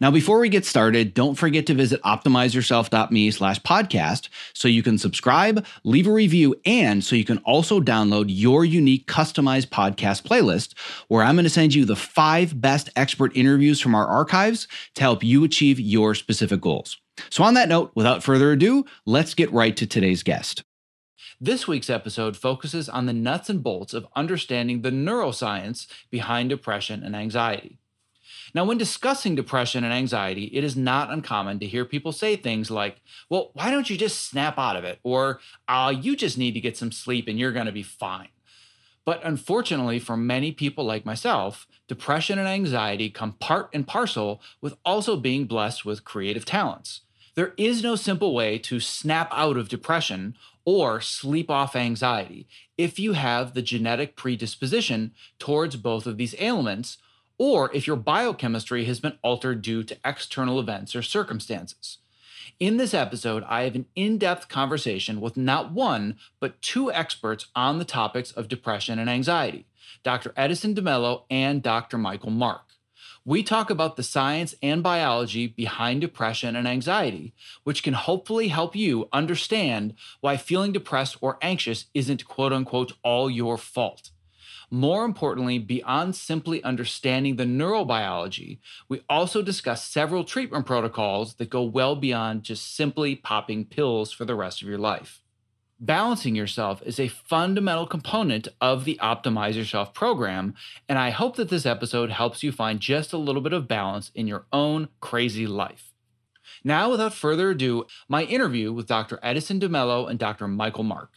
Now, before we get started, don't forget to visit optimizeyourself.me slash podcast so you can subscribe, leave a review, and so you can also download your unique customized podcast playlist where I'm going to send you the five best expert interviews from our archives to help you achieve your specific goals. So, on that note, without further ado, let's get right to today's guest. This week's episode focuses on the nuts and bolts of understanding the neuroscience behind depression and anxiety. Now, when discussing depression and anxiety, it is not uncommon to hear people say things like, well, why don't you just snap out of it? Or, uh, you just need to get some sleep and you're going to be fine. But unfortunately, for many people like myself, depression and anxiety come part and parcel with also being blessed with creative talents. There is no simple way to snap out of depression or sleep off anxiety if you have the genetic predisposition towards both of these ailments or if your biochemistry has been altered due to external events or circumstances. In this episode, I have an in depth conversation with not one, but two experts on the topics of depression and anxiety Dr. Edison DeMello and Dr. Michael Mark. We talk about the science and biology behind depression and anxiety, which can hopefully help you understand why feeling depressed or anxious isn't quote unquote all your fault. More importantly, beyond simply understanding the neurobiology, we also discuss several treatment protocols that go well beyond just simply popping pills for the rest of your life. Balancing yourself is a fundamental component of the Optimize Yourself program, and I hope that this episode helps you find just a little bit of balance in your own crazy life. Now, without further ado, my interview with Dr. Edison DeMello and Dr. Michael Mark.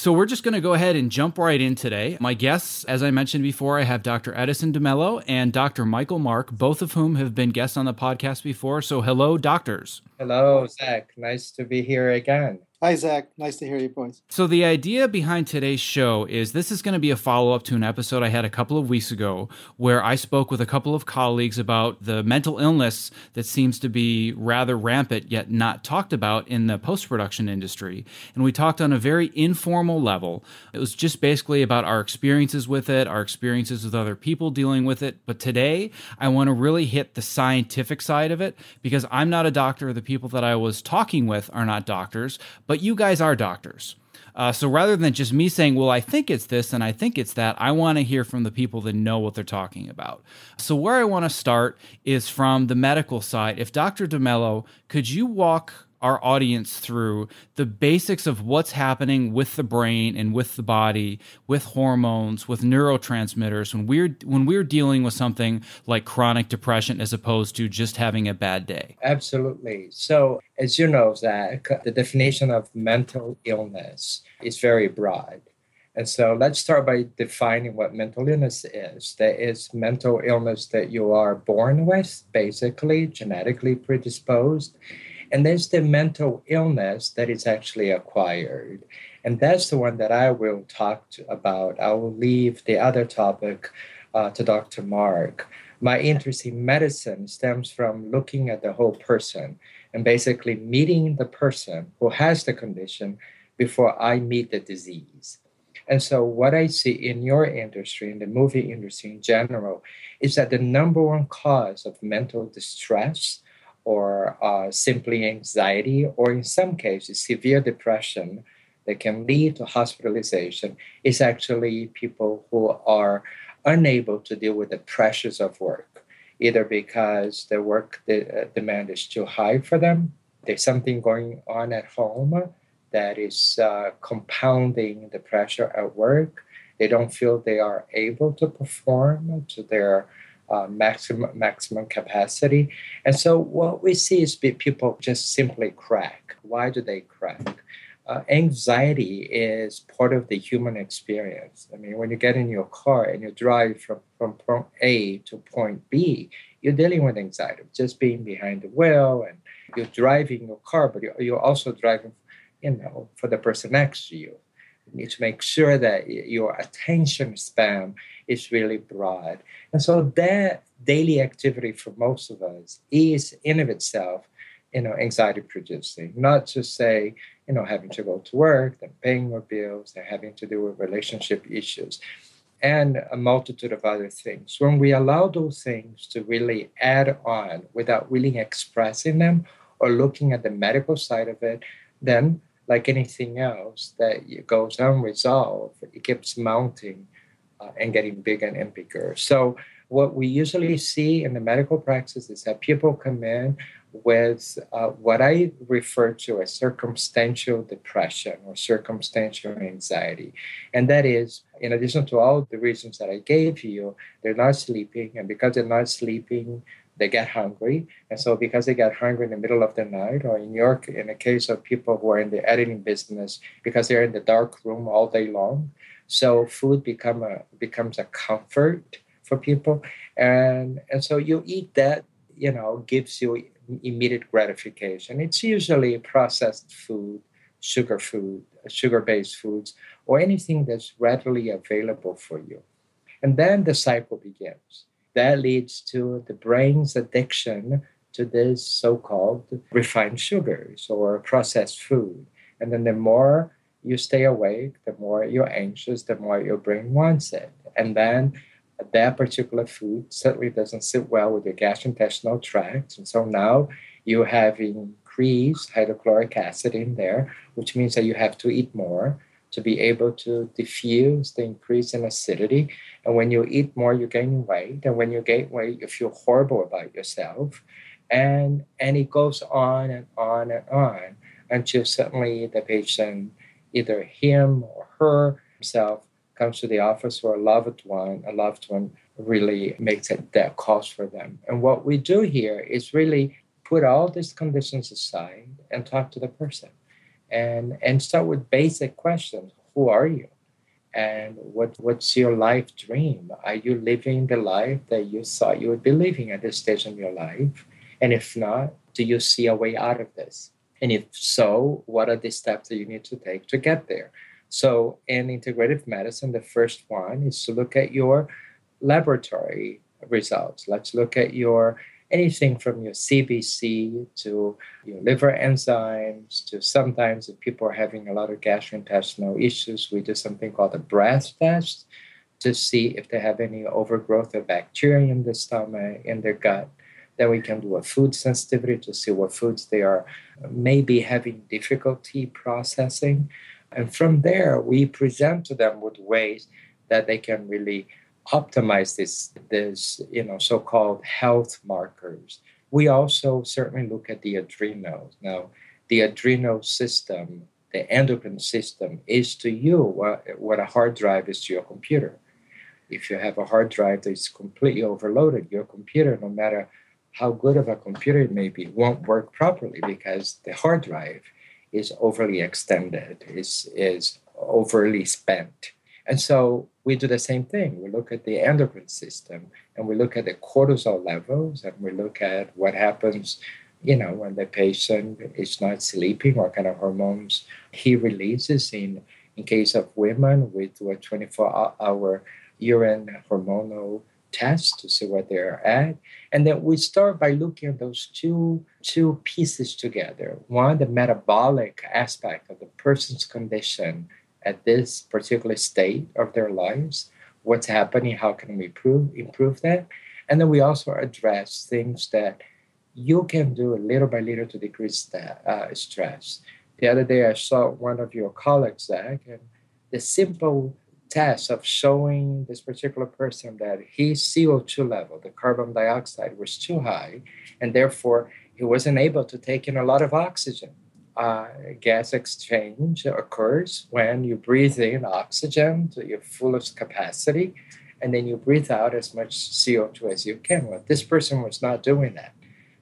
So we're just going to go ahead and jump right in today. My guests, as I mentioned before, I have Dr. Edison DeMello and Dr. Michael Mark, both of whom have been guests on the podcast before. So hello, doctors. Hello, Zach. Nice to be here again. Hi, Zach. Nice to hear your voice. So, the idea behind today's show is this is going to be a follow up to an episode I had a couple of weeks ago where I spoke with a couple of colleagues about the mental illness that seems to be rather rampant yet not talked about in the post production industry. And we talked on a very informal level. It was just basically about our experiences with it, our experiences with other people dealing with it. But today, I want to really hit the scientific side of it because I'm not a doctor. The people that I was talking with are not doctors but you guys are doctors. Uh, so rather than just me saying, well, I think it's this and I think it's that, I want to hear from the people that know what they're talking about. So, where I want to start is from the medical side. If Dr. DeMello, could you walk our audience through the basics of what's happening with the brain and with the body, with hormones, with neurotransmitters when we're when we're dealing with something like chronic depression as opposed to just having a bad day. Absolutely. So, as you know, Zach, the definition of mental illness is very broad. And so let's start by defining what mental illness is. There is mental illness that you are born with, basically genetically predisposed and there's the mental illness that is actually acquired. And that's the one that I will talk to, about. I will leave the other topic uh, to Dr. Mark. My interest in medicine stems from looking at the whole person and basically meeting the person who has the condition before I meet the disease. And so, what I see in your industry, in the movie industry in general, is that the number one cause of mental distress or uh, simply anxiety, or in some cases, severe depression that can lead to hospitalization, is actually people who are unable to deal with the pressures of work, either because the work the, uh, demand is too high for them, there's something going on at home that is uh, compounding the pressure at work. They don't feel they are able to perform to their uh, maximum maximum capacity, and so what we see is people just simply crack. Why do they crack? Uh, anxiety is part of the human experience. I mean, when you get in your car and you drive from, from point A to point B, you're dealing with anxiety, just being behind the wheel and you're driving your car, but you're, you're also driving you know, for the person next to you. Need to make sure that your attention span is really broad. And so that daily activity for most of us is in of itself, you know, anxiety producing. Not to say, you know, having to go to work, then paying more bills, and having to deal with relationship issues, and a multitude of other things. When we allow those things to really add on without really expressing them or looking at the medical side of it, then like anything else that goes unresolved, it keeps mounting uh, and getting bigger and bigger. So, what we usually see in the medical practice is that people come in with uh, what I refer to as circumstantial depression or circumstantial anxiety. And that is, in addition to all the reasons that I gave you, they're not sleeping. And because they're not sleeping, they get hungry. And so because they get hungry in the middle of the night, or in York, in the case of people who are in the editing business, because they're in the dark room all day long. So food become a becomes a comfort for people. And and so you eat that, you know, gives you immediate gratification. It's usually processed food, sugar food, sugar-based foods, or anything that's readily available for you. And then the cycle begins that leads to the brain's addiction to this so-called refined sugars or processed food. And then the more you stay awake the more you're anxious the more your brain wants it. And then that particular food certainly doesn't sit well with your gastrointestinal tract. And so now you have increased hydrochloric acid in there which means that you have to eat more to be able to diffuse the increase in acidity. And when you eat more, you gain weight. And when you gain weight, you feel horrible about yourself. And, and it goes on and on and on until suddenly the patient, either him or her himself, comes to the office or a loved one, a loved one really makes it that cause for them. And what we do here is really put all these conditions aside and talk to the person and and start with basic questions. Who are you? And what what's your life dream? Are you living the life that you thought you would be living at this stage in your life? And if not do you see a way out of this? And if so what are the steps that you need to take to get there? So in integrative medicine the first one is to look at your laboratory results. Let's look at your anything from your CBC to your liver enzymes to sometimes if people are having a lot of gastrointestinal issues, we do something called a breath test to see if they have any overgrowth of bacteria in the stomach, in their gut. Then we can do a food sensitivity to see what foods they are maybe having difficulty processing. And from there, we present to them with ways that they can really optimize this, this you know, so-called health markers. We also certainly look at the adrenals. Now, the adrenal system, the endocrine system, is to you what, what a hard drive is to your computer. If you have a hard drive that's completely overloaded, your computer, no matter how good of a computer it may be, won't work properly because the hard drive is overly extended, is, is overly spent. And so we do the same thing. We look at the endocrine system and we look at the cortisol levels and we look at what happens, you know, when the patient is not sleeping, what kind of hormones he releases in in case of women we do a 24 hour urine hormonal test to see where they're at. And then we start by looking at those two, two pieces together. One, the metabolic aspect of the person's condition at this particular state of their lives. What's happening? How can we improve, improve that? And then we also address things that you can do little by little to decrease that uh, stress. The other day, I saw one of your colleagues, Zach, and the simple test of showing this particular person that his CO2 level, the carbon dioxide, was too high, and therefore he wasn't able to take in a lot of oxygen. Uh, gas exchange occurs when you breathe in oxygen to your fullest capacity, and then you breathe out as much CO2 as you can. Well, this person was not doing that.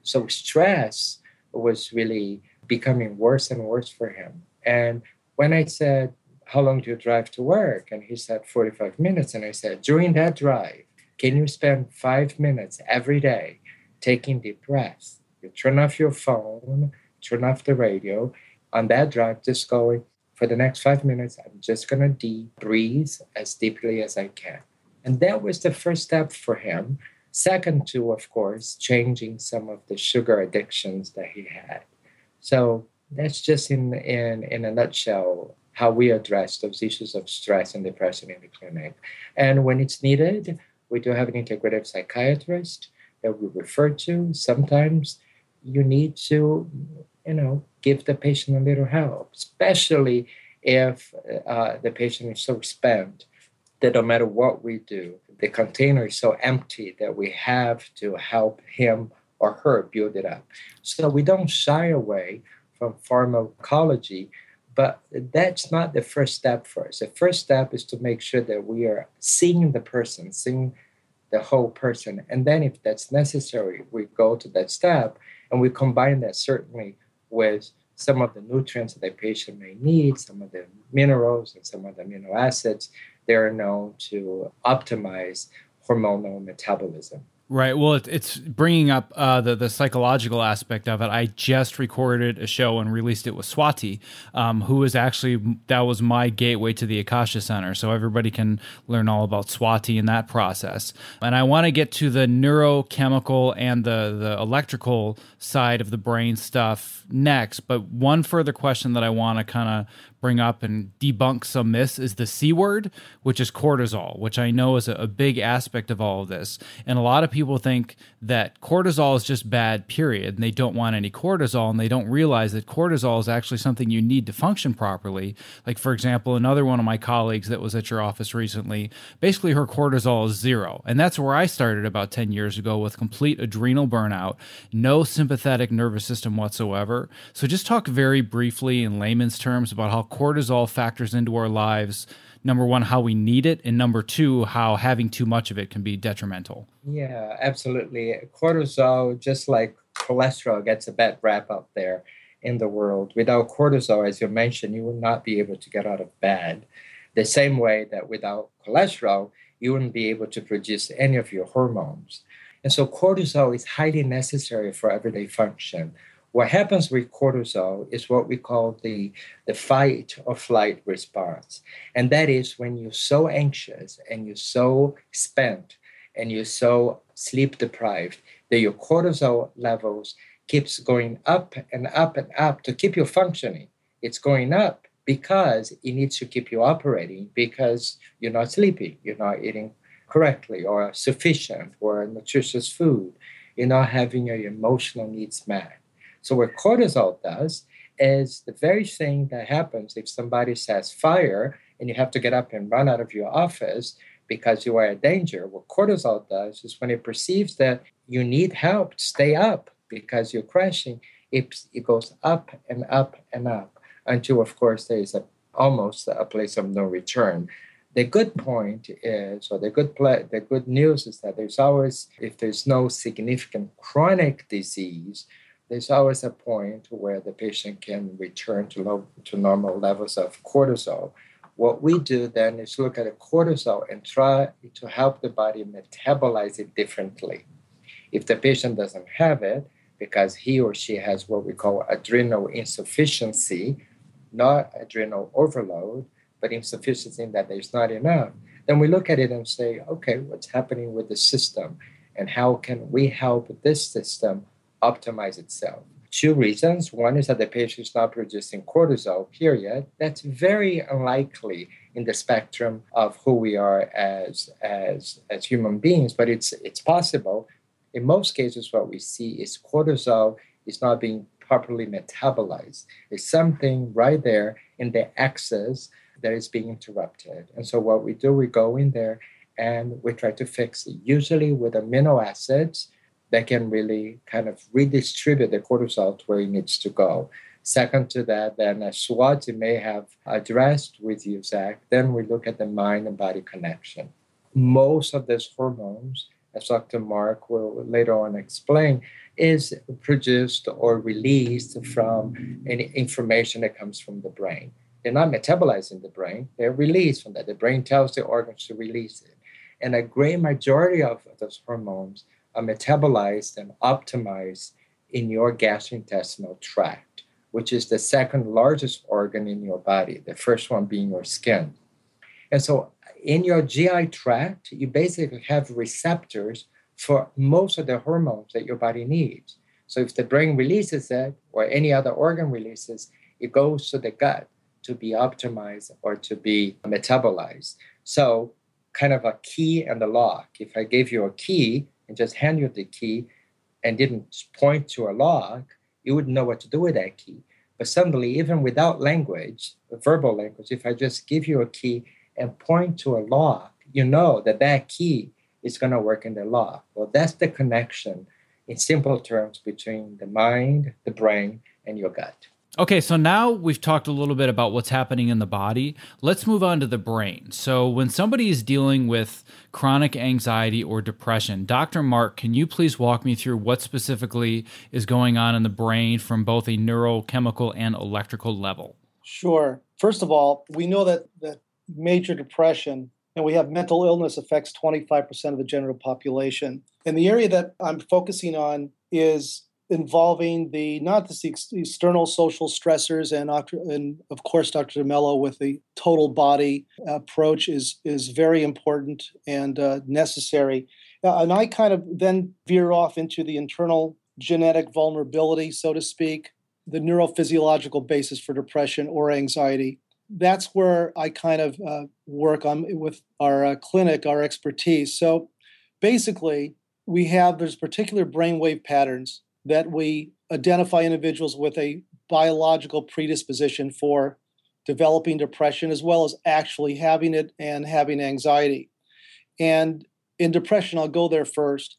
So stress was really becoming worse and worse for him. And when I said, How long do you drive to work? And he said, 45 minutes. And I said, During that drive, can you spend five minutes every day taking deep breaths? You turn off your phone, turn off the radio. On that drive, just going, for the next five minutes, I'm just going to deep breathe as deeply as I can. And that was the first step for him Second to, of course, changing some of the sugar addictions that he had. So that's just in, in, in a nutshell how we address those issues of stress and depression in the clinic. And when it's needed, we do have an integrative psychiatrist that we refer to. Sometimes you need to, you know, give the patient a little help, especially if uh, the patient is so spent that no matter what we do, the container is so empty that we have to help him or her build it up. So we don't shy away from pharmacology, but that's not the first step for us. The first step is to make sure that we are seeing the person, seeing the whole person. And then, if that's necessary, we go to that step and we combine that certainly with some of the nutrients that the patient may need, some of the minerals and some of the amino acids they're known to optimize hormonal metabolism. Right. Well, it's bringing up uh, the the psychological aspect of it. I just recorded a show and released it with Swati, um, who is actually that was my gateway to the Akasha Center, so everybody can learn all about Swati in that process. And I want to get to the neurochemical and the the electrical side of the brain stuff next. But one further question that I want to kind of bring up and debunk some myths is the C word, which is cortisol, which I know is a, a, big aspect of all of this. And a lot of people think that cortisol is just bad, period, and they don't want any cortisol, and they don't realize that cortisol is actually something you need to function properly. Like, for example, another one of my colleagues that was at your office recently, basically her cortisol is zero. And that's where I started about 10 years ago with complete adrenal burnout, no sympathetic nervous system whatsoever. So just talk very briefly in layman's terms about how cortisol factors into our lives number one how we need it and number two how having too much of it can be detrimental. Yeah absolutely. Cortisol just like cholesterol gets a bad rap out there in the world. Without cortisol as you mentioned you would not be able to get out of bed. The same way that without cholesterol you wouldn't be able to produce any of your hormones. And so cortisol is highly necessary for everyday function what happens with cortisol is what we call the, the fight or flight response. And that is when you're so anxious and you're so spent and you're so sleep deprived that your cortisol levels keeps going up and up and up to keep you functioning. It's going up because it needs to keep you operating because you're not sleeping, you're not eating correctly or sufficient or nutritious food, you're not having your emotional needs met. So, what cortisol does is the very thing that happens if somebody says fire and you have to get up and run out of your office because you are a danger. What cortisol does is when it perceives that you need help, stay up because you're crashing, it, it goes up and up and up until, of course, there is a, almost a place of no return. The good point is, or the good the good news is that there's always, if there's no significant chronic disease, there's always a point where the patient can return to, low, to normal levels of cortisol. What we do then is look at the cortisol and try to help the body metabolize it differently. If the patient doesn't have it, because he or she has what we call adrenal insufficiency, not adrenal overload, but insufficiency in that there's not enough, then we look at it and say, okay, what's happening with the system? And how can we help this system optimize itself? Two reasons. One is that the patient is not producing cortisol, period. That's very unlikely in the spectrum of who we are as, as, as human beings, but it's, it's possible. In most cases, what we see is cortisol is not being properly metabolized. It's something right there in the axis that is being interrupted. And so what we do, we go in there and we try to fix it, usually with amino acids that can really kind of redistribute the cortisol to where it needs to go. Second to that, then as Swati may have addressed with you, Zach, then we look at the mind and body connection. Most of these hormones, as Dr. Mark will later on explain, is produced or released from any information that comes from the brain. They're not metabolized in the brain, they're released from that. The brain tells the organs to release it. And a great majority of those hormones are metabolized and optimized in your gastrointestinal tract, which is the second largest organ in your body, the first one being your skin. And so in your GI tract, you basically have receptors for most of the hormones that your body needs. So if the brain releases it or any other organ releases, it goes to the gut to be optimized or to be metabolized. So kind of a key and a lock. If I gave you a key, and just hand you the key and didn't point to a lock, you wouldn't know what to do with that key. But suddenly, even without language, verbal language, if I just give you a key and point to a lock, you know that that key is going to work in the lock. Well, that's the connection in simple terms between the mind, the brain, and your gut. Okay, so now we've talked a little bit about what's happening in the body. Let's move on to the brain. So, when somebody is dealing with chronic anxiety or depression, Dr. Mark, can you please walk me through what specifically is going on in the brain from both a neurochemical and electrical level? Sure. First of all, we know that, that major depression and we have mental illness affects 25% of the general population. And the area that I'm focusing on is involving the not just the external social stressors and, and of course dr demello with the total body approach is is very important and uh, necessary. Uh, and i kind of then veer off into the internal genetic vulnerability so to speak the neurophysiological basis for depression or anxiety. That's where i kind of uh, work on with our uh, clinic our expertise. So basically we have there's particular brainwave patterns that we identify individuals with a biological predisposition for developing depression as well as actually having it and having anxiety. And in depression, I'll go there first.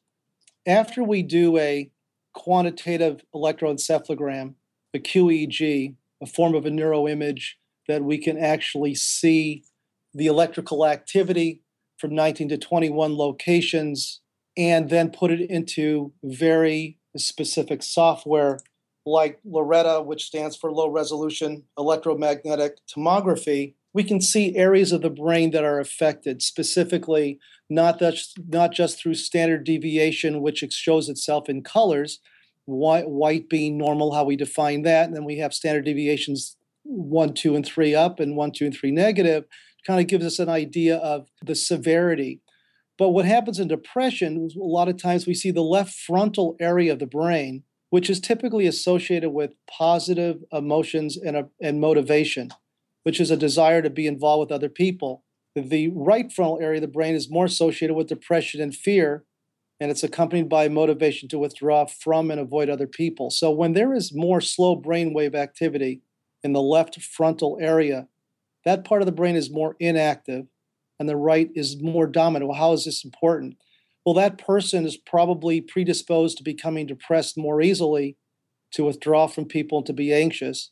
After we do a quantitative electroencephalogram, a QEEG, a form of a neuroimage that we can actually see the electrical activity from 19 to 21 locations and then put it into very specific software like LORETA, which stands for low resolution electromagnetic tomography, we can see areas of the brain that are affected, specifically not just, not just through standard deviation, which shows itself in colors, white, white being normal, how we define that. And then we have standard deviations one, two, and three up, and one, two, and three negative, kind of gives us an idea of the severity. But what happens in depression, a lot of times we see the left frontal area of the brain, which is typically associated with positive emotions and, a, and motivation, which is a desire to be involved with other people. The right frontal area of the brain is more associated with depression and fear, and it's accompanied by motivation to withdraw from and avoid other people. So when there is more slow brainwave activity in the left frontal area, that part of the brain is more inactive and the right is more dominant. Well, how is this important? Well, that person is probably predisposed to becoming depressed more easily, to withdraw from people, and to be anxious.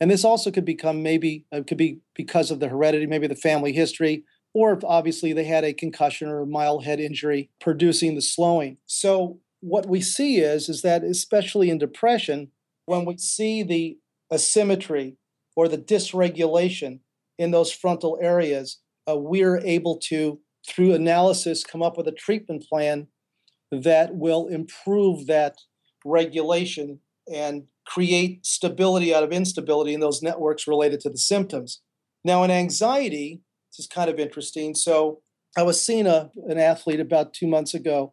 And this also could become maybe it uh, could be because of the heredity, maybe the family history, or if obviously they had a concussion or a mild head injury producing the slowing. So what we see is is that especially in depression, when we see the asymmetry or the dysregulation in those frontal areas, uh, we're able to, through analysis, come up with a treatment plan that will improve that regulation and create stability out of instability in those networks related to the symptoms. Now, in anxiety, this is kind of interesting. So, I was seeing a, an athlete about two months ago,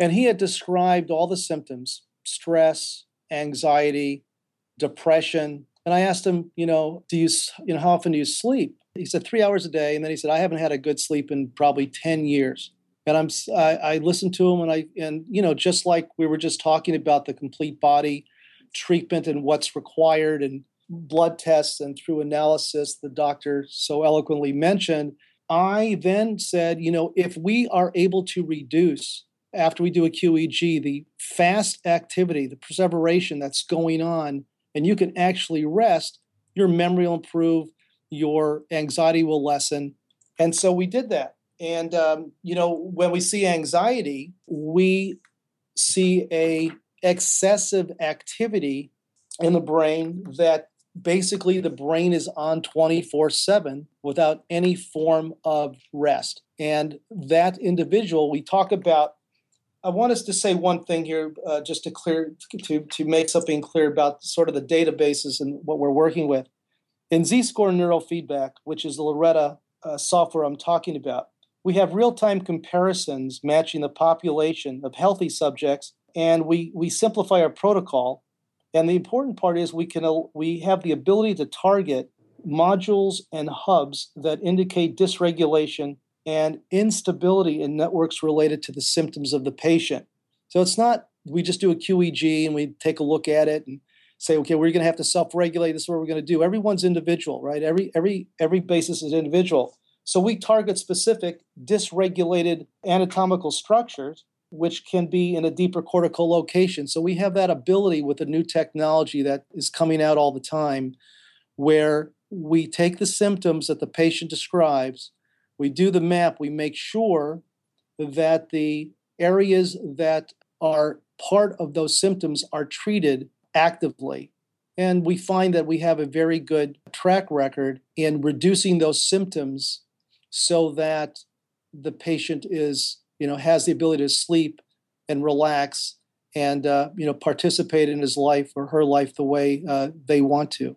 and he had described all the symptoms stress, anxiety, depression. And I asked him, you know, do you, you know, how often do you sleep? He said three hours a day. And then he said, I haven't had a good sleep in probably 10 years. And I'm, I, I listened to him and I, and, you know, just like we were just talking about the complete body treatment and what's required and blood tests and through analysis, the doctor so eloquently mentioned, I then said, you know, if we are able to reduce after we do a QEEG the fast activity, the perseveration that's going on, and you can actually rest, your memory will improve, your anxiety will lessen. And so we did that. And, um, you know, when we see anxiety, we see a excessive activity in the brain that basically the brain is on 24 7 without any form of rest. And that individual, we talk about. I want us to say one thing here, uh, just to clear to to make something clear about sort of the databases and what we're working with. In Z-score neurofeedback, which is the LORETA uh, software I'm talking about, we have real-time comparisons matching the population of healthy subjects, and we we simplify our protocol and the important part is we can we have the ability to target modules and hubs that indicate dysregulation and instability in networks related to the symptoms of the patient. So it's not we just do a QEEG and we take a look at it and say, okay, we're going to have to self-regulate. This is what we're going to do. Everyone's individual, right? Every every every basis is individual. So we target specific dysregulated anatomical structures which can be in a deeper cortical location. So we have that ability with the new technology that is coming out all the time where we take the symptoms that the patient describes, we do the map, we make sure that the areas that are part of those symptoms are treated actively. And we find that we have a very good track record in reducing those symptoms so that the patient is you know has the ability to sleep and relax and uh, you know participate in his life or her life the way uh, they want to.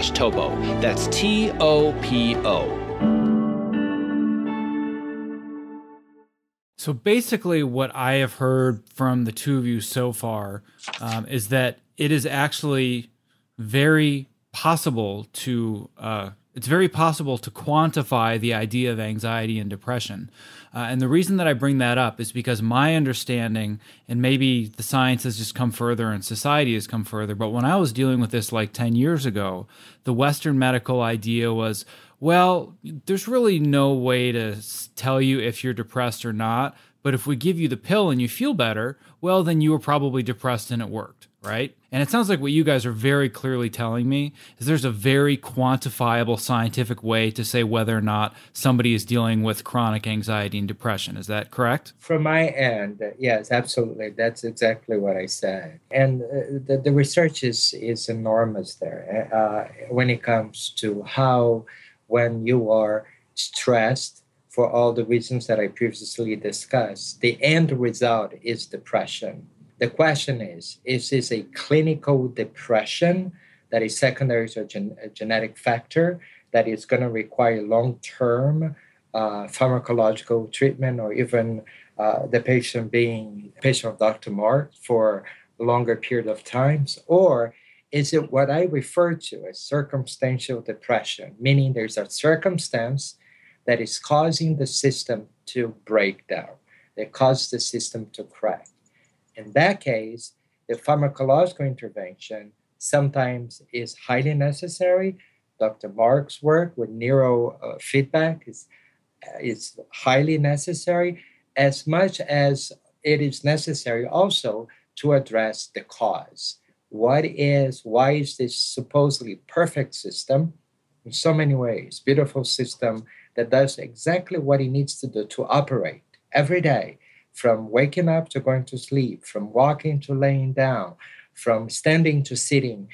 topo. That's T-O-P-O. So basically, what I have heard from the two of you so far um, is that it is actually very possible to uh, it's very possible to quantify the idea of anxiety and depression. Uh, and the reason that I bring that up is because my understanding, and maybe the science has just come further and society has come further, but when I was dealing with this like 10 years ago, the Western medical idea was well, there's really no way to tell you if you're depressed or not. But if we give you the pill and you feel better, well, then you were probably depressed and it worked, right? And it sounds like what you guys are very clearly telling me is there's a very quantifiable scientific way to say whether or not somebody is dealing with chronic anxiety and depression. Is that correct? From my end, yes, absolutely. That's exactly what I said. And uh, the, the research is, is enormous there uh, when it comes to how, when you are stressed, for all the reasons that I previously discussed, the end result is depression. The question is is this a clinical depression that is secondary to a, gen- a genetic factor that is going to require long term uh, pharmacological treatment or even uh, the patient being patient of Dr. Mark for longer period of times? Or is it what I refer to as circumstantial depression, meaning there's a circumstance that is causing the system to break down, that causes the system to crack. In that case, the pharmacological intervention sometimes is highly necessary. Dr. Mark's work with neurofeedback uh, is, uh, is highly necessary, as much as it is necessary also to address the cause. What is, why is this supposedly perfect system in so many ways, beautiful system that does exactly what it needs to do to operate every day from waking up to going to sleep, from walking to laying down, from standing to sitting.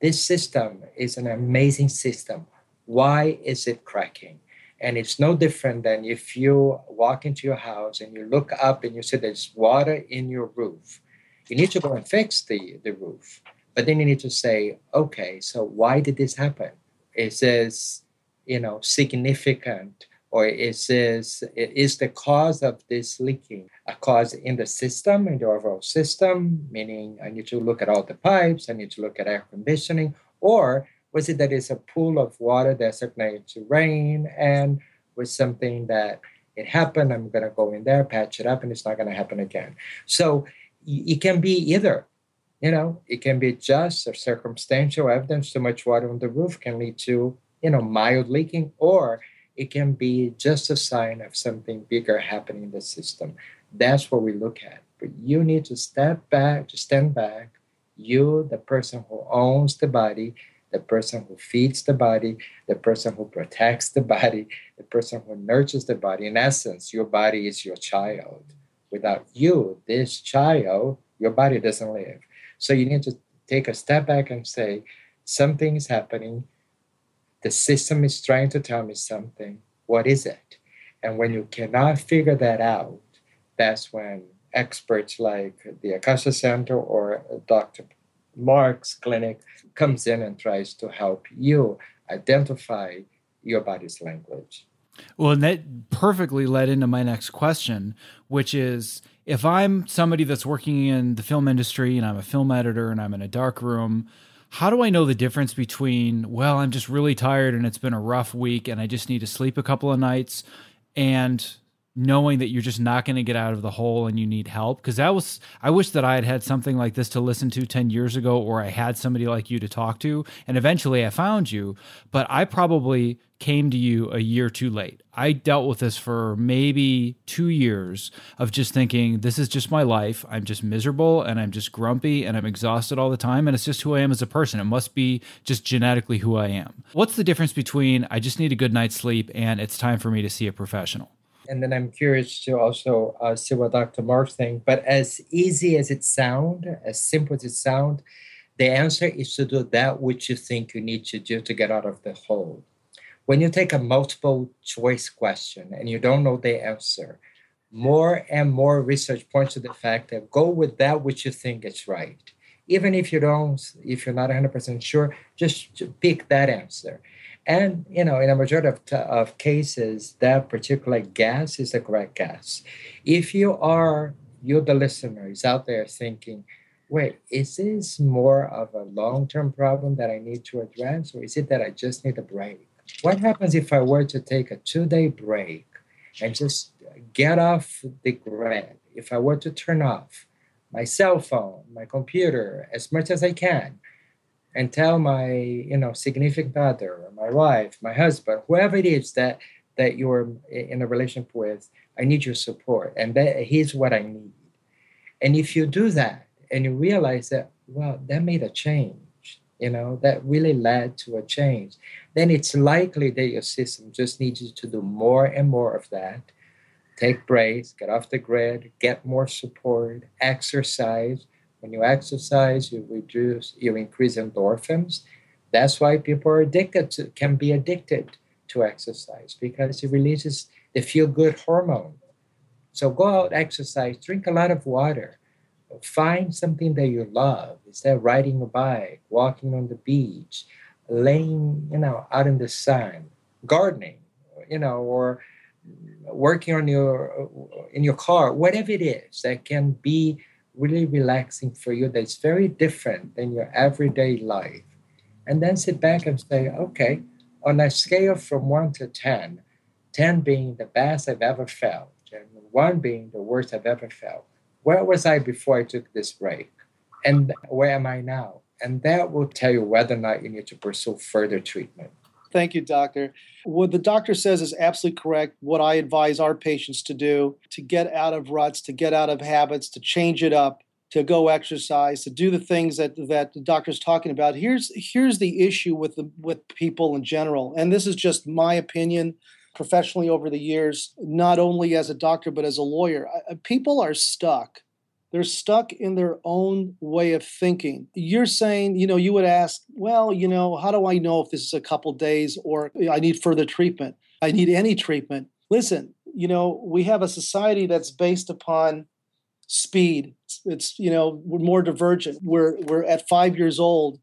This system is an amazing system. Why is it cracking? And it's no different than if you walk into your house and you look up and you see there's water in your roof. You need to go and fix the, the roof. But then you need to say, okay, so why did this happen? Is this, you know, significant or is this is the cause of this leaking a cause in the system in the overall system meaning i need to look at all the pipes i need to look at air conditioning or was it that it's a pool of water that's ignited to rain and was something that it happened i'm going to go in there patch it up and it's not going to happen again. So it can be either you know? It can be just a circumstantial evidence too much water on the roof can lead to you know mild leaking or it can be just a sign of something bigger happening in the system. That's what we look at. But you need to step back, to stand back. You, the person who owns the body, the person who feeds the body, the person who protects the body, the person who nurtures the body. In essence, your body is your child. Without you, this child, your body doesn't live. So you need to take a step back and say, something is happening the system is trying to tell me something. What is it? And when you cannot figure that out, that's when experts like the Akasha Center or Dr. Mark's clinic comes in and tries to help you identify your body's language. Well, and that perfectly led into my next question, which is if I'm somebody that's working in the film industry and I'm a film editor and I'm in a dark room how do I know the difference between, well, I'm just really tired and it's been a rough week and I just need to sleep a couple of nights and knowing that you're just not going to get out of the hole and you need help because that was i wish that i had had something like this to listen to 10 years ago or i had somebody like you to talk to and eventually i found you but i probably came to you a year too late. I dealt with this for maybe two years of just thinking this is just my life. I'm just miserable and i'm just grumpy and i'm exhausted all the time and it's just who i am as a person. It must be just genetically who i am. What's the difference between i just need a good night's sleep and it's time for me to see a professional and then I'm curious to also uh, see what Dr. Mark thinks. But as easy as it sounds, as simple as it sounds, the answer is to do that which you think you need to do to get out of the hole. When you take a multiple choice question and you don't know the answer, more and more research points to the fact that go with that which you think is right. Even if you don't, if you're not 100% sure, just pick that answer. And you know, in a majority of, of cases, that particular gas is the correct gas. If you are, you're the listener, is out there thinking, wait, is this more of a long-term problem that I need to address, or is it that I just need a break? What happens if I were to take a two-day break and just get off the grid? If I were to turn off my cell phone, my computer, as much as I can, and tell my you know significant other, my wife, my husband, whoever it is that that you're in a relationship with, I need your support, and that here's what I need. And if you do that, and you realize that, well, that made a change, you know, that really led to a change, then it's likely that your system just needs you to do more and more of that. Take breaks, get off the grid, get more support, exercise. When you exercise, you reduce, you increase endorphins. That's why people are addicted to, can be addicted to exercise because it releases the feel good hormone. So go out, exercise, drink a lot of water, find something that you love. Instead of riding a bike, walking on the beach, laying, you know, out in the sun, gardening, you know, or working on your in your car, whatever it is that can be really relaxing for you that's very different than your everyday life. And then sit back and say, okay, on a scale from one to 10, 10 being the best I've ever felt, and one being the worst I've ever felt, where was I before I took this break? And where am I now? And that will tell you whether or not you need to pursue further treatment. Thank you, doctor. What the doctor says is absolutely correct. What I advise our patients to do to get out of ruts, to get out of habits, to change it up, to go exercise, to do the things that that the doctor's talking about. Here's here's the issue with the with people in general, and this is just my opinion professionally over the years, not only as a doctor but as a lawyer. People are stuck they're stuck in their own way of thinking. You're saying, you know, you would ask, well, you know, how do I know if this is a couple days or I need further treatment? I need any treatment. Listen, you know, we have a society that's based upon speed. It's, it's you know, we're more divergent. We're we're at 5 years old,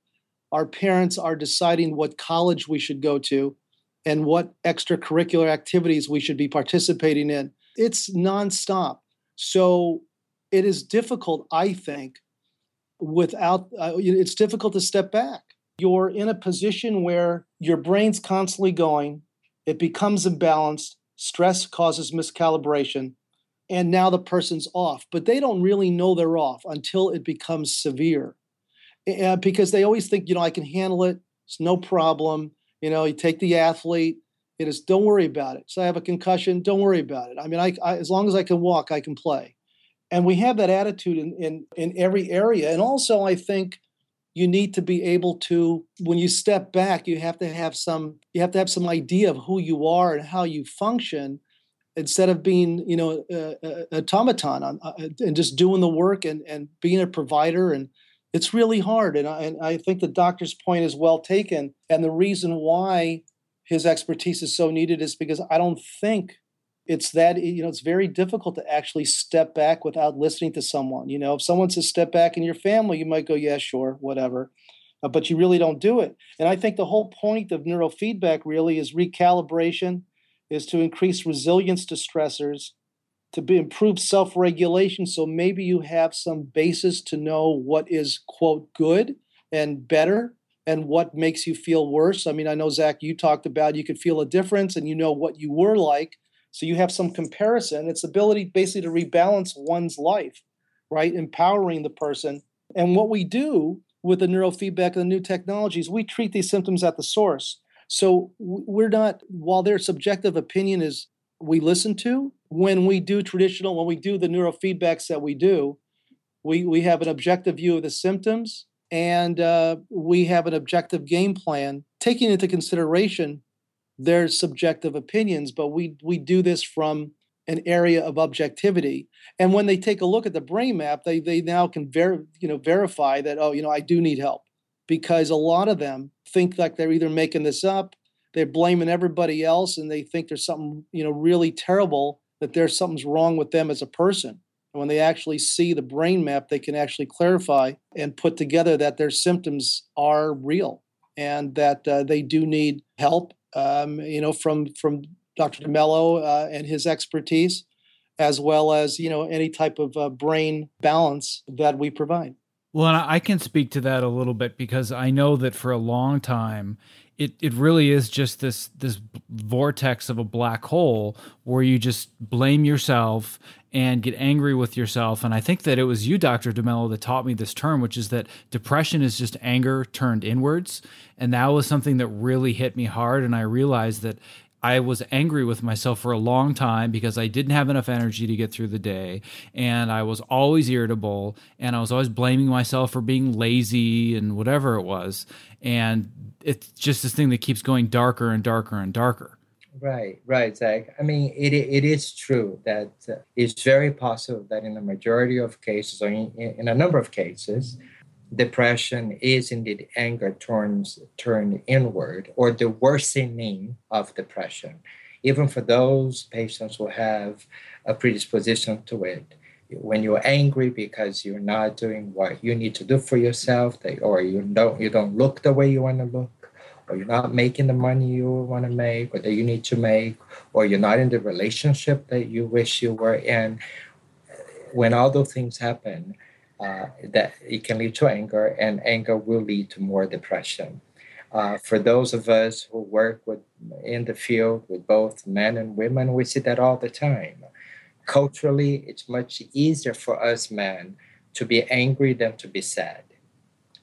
our parents are deciding what college we should go to and what extracurricular activities we should be participating in. It's nonstop. So it is difficult, I think, without uh, it's difficult to step back. You're in a position where your brain's constantly going, it becomes imbalanced, stress causes miscalibration, and now the person's off. But they don't really know they're off until it becomes severe. And because they always think, you know, I can handle it, it's no problem. You know, you take the athlete, it is don't worry about it. So I have a concussion, don't worry about it. I mean, I, I as long as I can walk, I can play and we have that attitude in, in in every area. And also i think you need to be able to when you step back you have to have some you have to have some idea of who you are and how you function instead of being you know a, a automaton on, uh, and just doing the work and and being a provider. And it's really hard. And I, and I think the doctor's point is well taken. And the reason why his expertise is so needed is because i don't think it's that you know it's very difficult to actually step back without listening to someone you know? If someone says step back in your family you might go yeah sure whatever uh, but you really don't do it. And i think the whole point of neurofeedback really is recalibration is to increase resilience to stressors to be improve self-regulation so maybe you have some basis to know what is quote good and better and what makes you feel worse. I mean i know zach you talked about you could feel a difference and you know what you were like so you have some comparison. It's ability basically to rebalance one's life, right? Empowering the person. And what we do with the neurofeedback and the new technologies, we treat these symptoms at the source. So we're not, while their subjective opinion is we listen to, when we do traditional, when we do the neurofeedbacks that we do, we, we have an objective view of the symptoms and uh, we have an objective game plan taking into consideration their subjective opinions, but we we do this from an area of objectivity. And when they take a look at the brain map, they they now can ver- you know verify that oh you know I do need help because a lot of them think like they're either making this up, they're blaming everybody else, and they think there's something you know really terrible that there's something's wrong with them as a person. And when they actually see the brain map, they can actually clarify and put together that their symptoms are real and that uh, they do need help um, you know, from from Dr. DeMello uh, and his expertise, as well as you know any type of uh, brain balance that we provide. Well, I can speak to that a little bit because I know that for a long time, it, it really is just this this vortex of a black hole where you just blame yourself and get angry with yourself. And I think that it was you, Dr. DeMello, that taught me this term, which is that depression is just anger turned inwards. And that was something that really hit me hard. And I realized that I was angry with myself for a long time because I didn't have enough energy to get through the day. And I was always irritable and I was always blaming myself for being lazy and whatever it was. And it's just this thing that keeps going darker and darker and darker. Right, right, Zach. I mean, it, it is true that uh, it's very possible that in a majority of cases, or in, in a number of cases, depression is indeed anger turns turned inward or the worsening of depression even for those patients who have a predisposition to it when you're angry because you're not doing what you need to do for yourself or you don't you don't look the way you want to look or you're not making the money you want to make or that you need to make or you're not in the relationship that you wish you were in when all those things happen uh, that it can lead to anger, and anger will lead to more depression. Uh, for those of us who work with in the field with both men and women, we see that all the time. Culturally, it's much easier for us men to be angry than to be sad.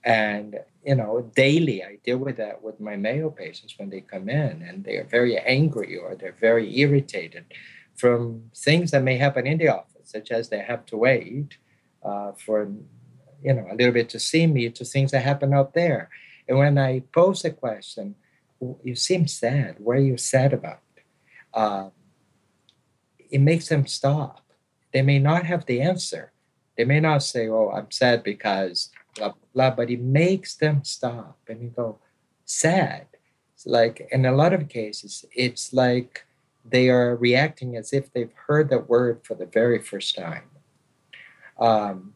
And you know, daily I deal with that with my male patients when they come in and they are very angry or they're very irritated from things that may happen in the office, such as they have to wait uh, for you know a little bit to see me to things that happen out there. And when I pose a question, you seem sad. What are you sad about? Uh, it makes them stop. They may not have the answer. They may not say, "Oh, I'm sad because blah blah," but it makes them stop and you go, "Sad." It's like in a lot of cases, it's like they are reacting as if they've heard that word for the very first time um,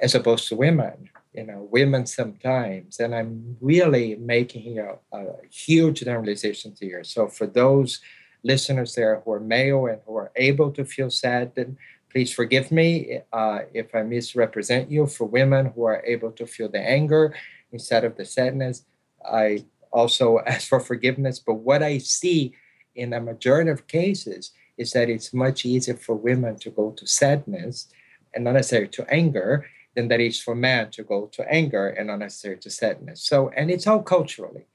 as opposed to women. You know, women sometimes, and I'm really making a, a huge generalization here. So for those listeners there who are male and who are able to feel sad, then please forgive me uh, if I misrepresent you. For women who are able to feel the anger instead of the sadness, I also ask for forgiveness. But what I see in a majority of cases is that it's much easier for women to go to sadness and not necessarily to anger than that is for man to go to anger and not necessarily to sadness. So, and it's all culturally.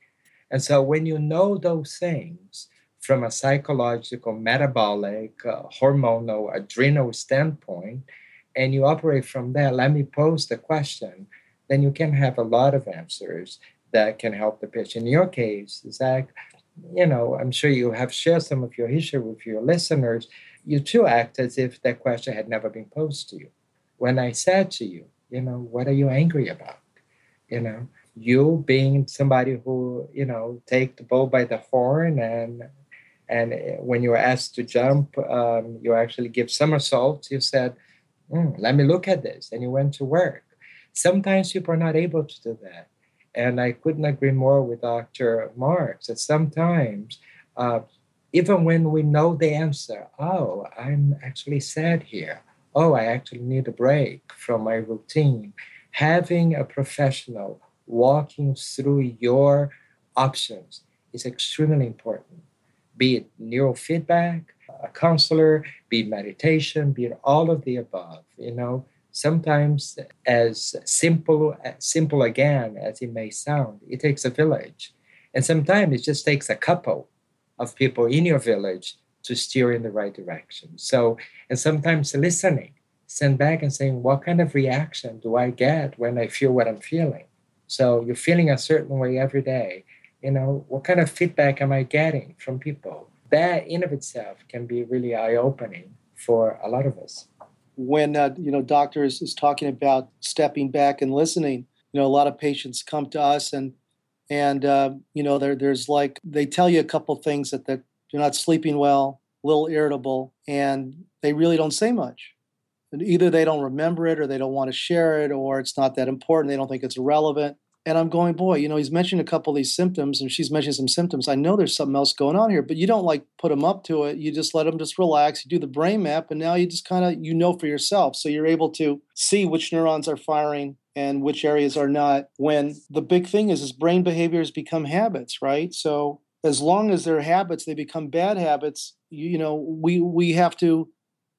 And so when you know those things from a psychological, metabolic, uh, hormonal, adrenal standpoint, and you operate from there, let me pose the question, then you can have a lot of answers that can help the patient. In your case, Zach, you know, I'm sure you have shared some of your history with your listeners you too act as if that question had never been posed to you. When I said to you, you know, what are you angry about? You know, you being somebody who, you know, take the bull by the horn and and when you were asked to jump, um, you actually give somersaults. You said, mm, "Let me look at this," and you went to work. Sometimes people are not able to do that, and I couldn't agree more with Dr. Marks that sometimes uh, even when we know the answer, oh, I'm actually sad here. Oh, I actually need a break from my routine. Having a professional walking through your options is extremely important. Be it neurofeedback, a counselor, be it meditation, be it all of the above. You know, sometimes as simple simple again as it may sound, it takes a village. And sometimes it just takes a couple of people in your village to steer in the right direction. So, and sometimes listening, send back and saying, what kind of reaction do I get when I feel what I'm feeling? So you're feeling a certain way every day. You know, what kind of feedback am I getting from people? That in of itself can be really eye-opening for a lot of us. When uh, you know, doctors is talking about stepping back and listening, you know, a lot of patients come to us and and uh, you know there, there's like they tell you a couple things that they're, you're not sleeping well a little irritable and they really don't say much and either they don't remember it or they don't want to share it or it's not that important they don't think it's relevant and i'm going boy you know he's mentioned a couple of these symptoms and she's mentioned some symptoms. I know there's something else going on here but you don't like put them up to it. You just let them just relax. You do the brain map and now you just kind of you know for yourself. So you're able to see which neurons are firing and which areas are not when the big thing is is brain behaviors become habits right? So as long as they're habits they become bad habits you, you know we we have to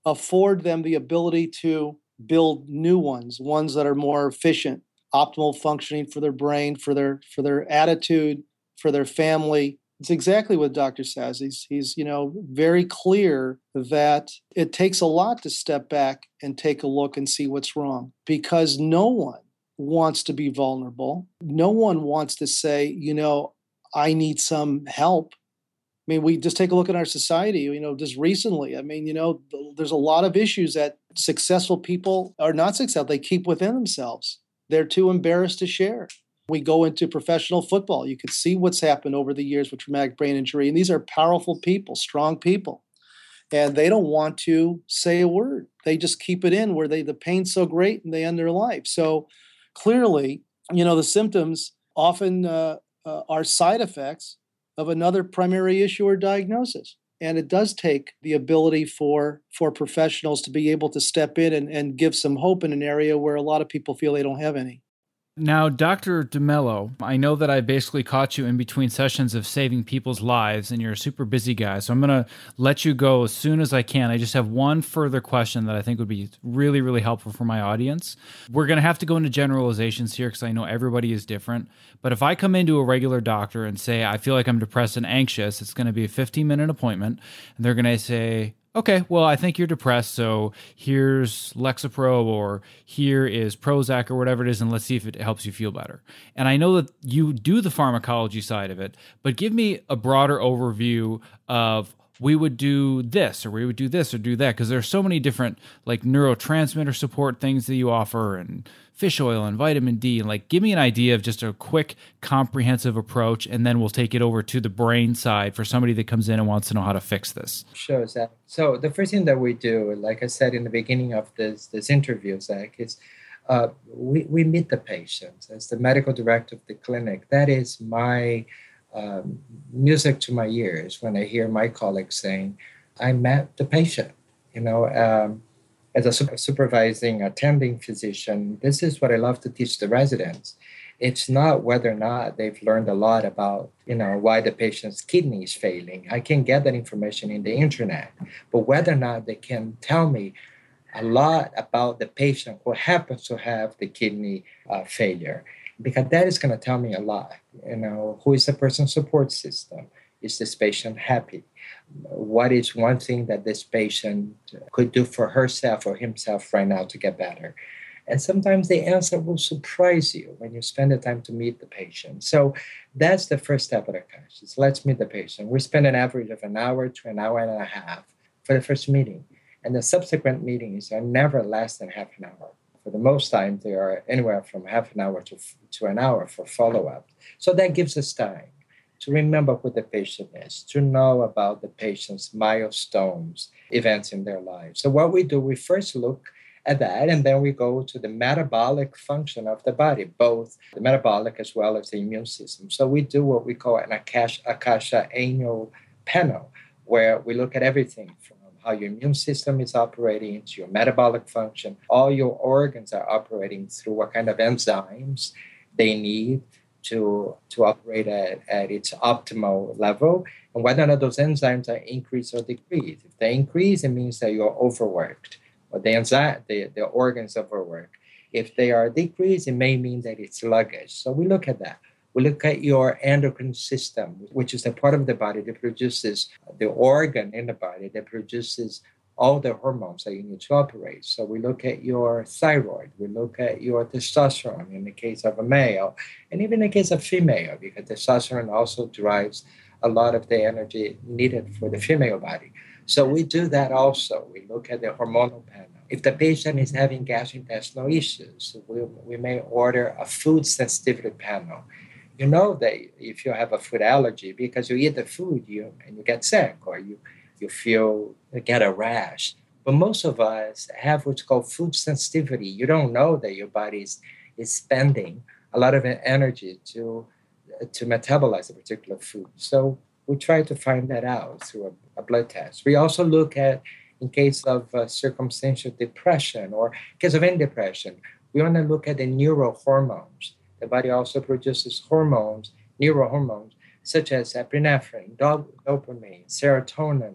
afford them the ability to build new ones, ones that are more efficient, optimal functioning for their brain, for their for their attitude, for their family. It's exactly what Dr. says. He's he's you know very clear that it takes a lot to step back and take a look and see what's wrong because no one wants to be vulnerable. No one wants to say, you know, I need some help. I mean, we just take a look at our society, you know, just recently. I mean, you know, there's a lot of issues that successful people are not successful. They keep within themselves. They're too embarrassed to share. We go into professional football. You can see what's happened over the years with traumatic brain injury. And these are powerful people, strong people. And they don't want to say a word. They just keep it in where they the pain's so great and they end their life. So clearly, you know, the symptoms often uh, uh, are side effects of another primary issue or diagnosis and it does take the ability for for professionals to be able to step in and, and give some hope in an area where a lot of people feel they don't have any now, Dr. DeMello, I know that I basically caught you in between sessions of saving people's lives, and you're a super busy guy. So I'm going to let you go as soon as I can. I just have one further question that I think would be really, really helpful for my audience. We're going to have to go into generalizations here because I know everybody is different. But if I come into a regular doctor and say, I feel like I'm depressed and anxious, it's going to be a 15 minute appointment, and they're going to say, okay, well, I think you're depressed, so here's Lexapro or here is Prozac or whatever it is, and let's see if it helps you feel better. And I know that you do the pharmacology side of it, but give me a broader overview of we would do this or we would do this or do that because there's so many different like neurotransmitter support things that you offer and fish oil and vitamin D and like give me an idea of just a quick comprehensive approach and then we'll take it over to the brain side for somebody that comes in and wants to know how to fix this. Sure, Zach. So the first thing that we do, like I said in the beginning of this this interview, Zach, is uh, we, we meet the patients as the medical director of the clinic. That is my um, music to my ears when I hear my colleagues saying, I met the patient. You know, um, as a supervising attending physician, this is what I love to teach the residents. It's not whether or not they've learned a lot about, you know, why the patient's kidney is failing. I can get that information in the internet, but whether or not they can tell me a lot about the patient who happens to have the kidney uh, failure because that is going to tell me a lot. You know, who is the person's support system? Is this patient happy? What is one thing that this patient could do for herself or himself right now to get better? And sometimes the answer will surprise you when you spend the time to meet the patient. So that's the first step of the. Is let's meet the patient. We spend an average of an hour to an hour and a half for the first meeting. And the subsequent meetings are never less than half an hour for the most time, they are anywhere from half an hour to, to an hour for follow up. So that gives us time to remember who the patient is, to know about the patient's milestones, events in their lives. So, what we do, we first look at that, and then we go to the metabolic function of the body, both the metabolic as well as the immune system. So, we do what we call an Akasha, Akasha annual panel, where we look at everything from how your immune system is operating, your metabolic function. All your organs are operating through what kind of enzymes they need to, to operate at, at its optimal level, and whether or not those enzymes are increased or decreased. If they increase, it means that you're overworked, or the enzyme, the, the organs overworked. If they are decreased, it may mean that it's sluggish. So we look at that. We look at your endocrine system, which is the part of the body that produces uh, the organ in the body that produces all the hormones that you need to operate. So we look at your thyroid, we look at your testosterone in the case of a male, and even in the case of female, because testosterone also drives a lot of the energy needed for the female body. So we do that also. We look at the hormonal panel. If the patient is having gastrointestinal issues, we, we may order a food sensitivity panel you know that if you have a food allergy because you eat the food you and you get sick or you you feel you get a rash. But most of us have what's called food sensitivity. You don't know that your body is, is spending a lot of energy to to metabolize a particular food. So we try to find that out through a, a blood test. We also look at in case of uh, circumstantial depression or case of any depression we want to look at the neurohormones the body also produces hormones, neurohormones, such as epinephrine, dopamine, serotonin,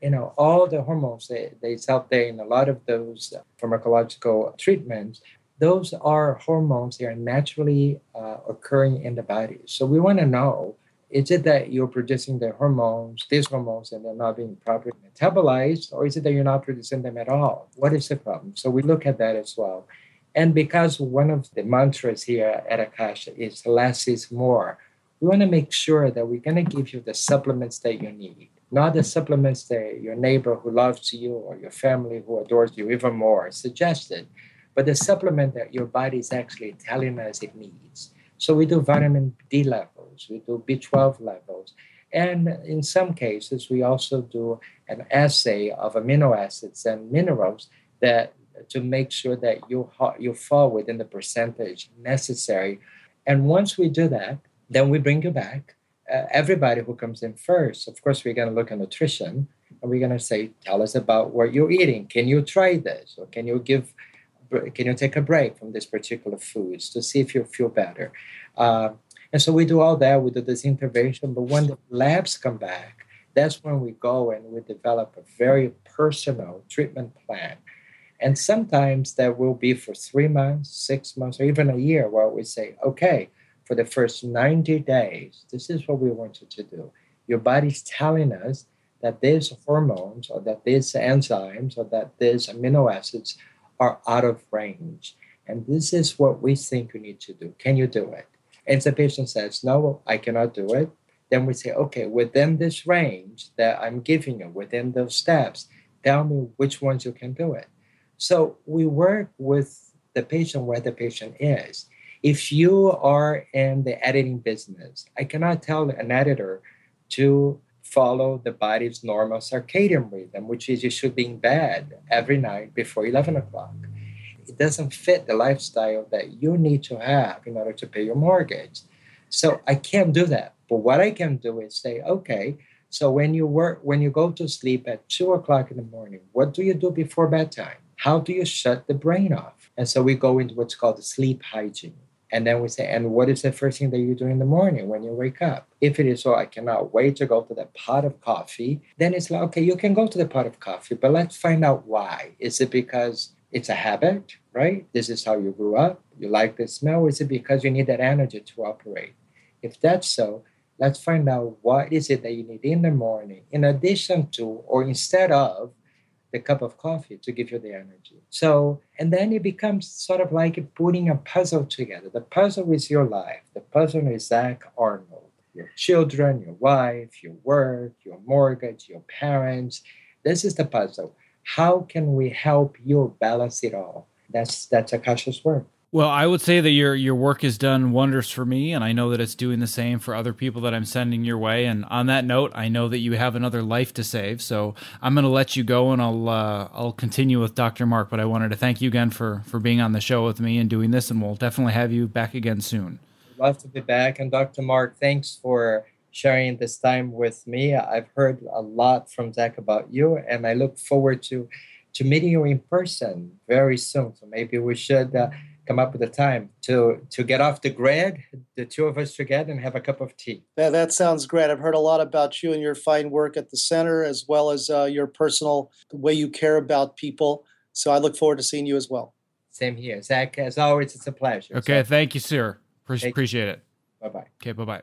you know, all the hormones they, they out there in a lot of those pharmacological treatments, those are hormones that are naturally uh, occurring in the body. So we want to know is it that you're producing the hormones, these hormones, and they're not being properly metabolized, or is it that you're not producing them at all? What is the problem? So we look at that as well. And because one of the mantras here at Akasha is less is more, we want to make sure that we're going to give you the supplements that you need, not the supplements that your neighbor who loves you or your family who adores you even more suggested, but the supplement that your body is actually telling us it needs. So we do vitamin D levels, we do B12 levels, and in some cases we also do an assay of amino acids and minerals that to make sure that you you fall within the percentage necessary. And once we do that, then we bring you back. Uh, everybody who comes in first, of course, we're going to look at nutrition, and we're going to say, tell us about what you're eating. Can you try this, or can you give can you take a break from this particular foods to see if you feel better? Uh, and so we do all that, we do this intervention, but when the labs come back, that's when we go and we develop a very personal treatment plan. And sometimes that will be for three months, six months, or even a year, where we say, okay, for the first 90 days, this is what we want you to do. Your body's telling us that these hormones or that these enzymes or that these amino acids are out of range. And this is what we think you need to do. Can you do it? And the patient says, No, I cannot do it. Then we say, Okay, within this range that I'm giving you, within those steps, tell me which ones you can do it. So we work with the patient where the patient is. If you are in the editing business, I cannot tell an editor to follow the body's normal circadian rhythm, which is you should be in bed every night before 11 o'clock. It doesn't fit the lifestyle that you need to have in order to pay your mortgage. So I can't do that. But what I can do is say, okay, so when you work, when you go to sleep at two o'clock in the morning, what do you do before bedtime? How do you shut the brain off? And so we go into what's called sleep hygiene. And then we say, and what is the first thing that you do in the morning when you wake up? If it is, so I cannot wait to go to the pot of coffee, then it's like, okay, you can go to the pot of coffee, but let's find out why. Is it because it's a habit, right? This is how you grew up. You like the smell. Is it because you need that energy to operate? If that's so, let's find out what is it that you need in the morning, in addition to or instead of the cup of coffee to give you the energy. So, and then it becomes sort of like putting a puzzle together. The puzzle is your life. The puzzle is Zach Arnold, your children, your wife, your work, your mortgage, your parents. This is the puzzle. How can we help you balance it all? That's that's Akasha's work. Well, I would say that your your work has done wonders for me, and I know that it's doing the same for other people that I'm sending your way. And on that note, I know that you have another life to save, so I'm going to let you go, and I'll uh, I'll continue with Dr. Mark. But I wanted to thank you again for for being on the show with me and doing this, and we'll definitely have you back again soon. Love to be back, and Dr. Mark, thanks for sharing this time with me. I've heard a lot from Zach about you, and I look forward to to meeting you in person very soon. So maybe we should. Uh, come up with a time to to get off the grid, the two of us together, and have a cup of tea. That, that sounds great. I've heard a lot about you and your fine work at the center, as well as uh, your personal the way you care about people. So I look forward to seeing you as well. Same here, Zach. As always, it's a pleasure. Okay, so, thank you, sir. Pre- appreciate it. Bye bye. Okay, bye bye.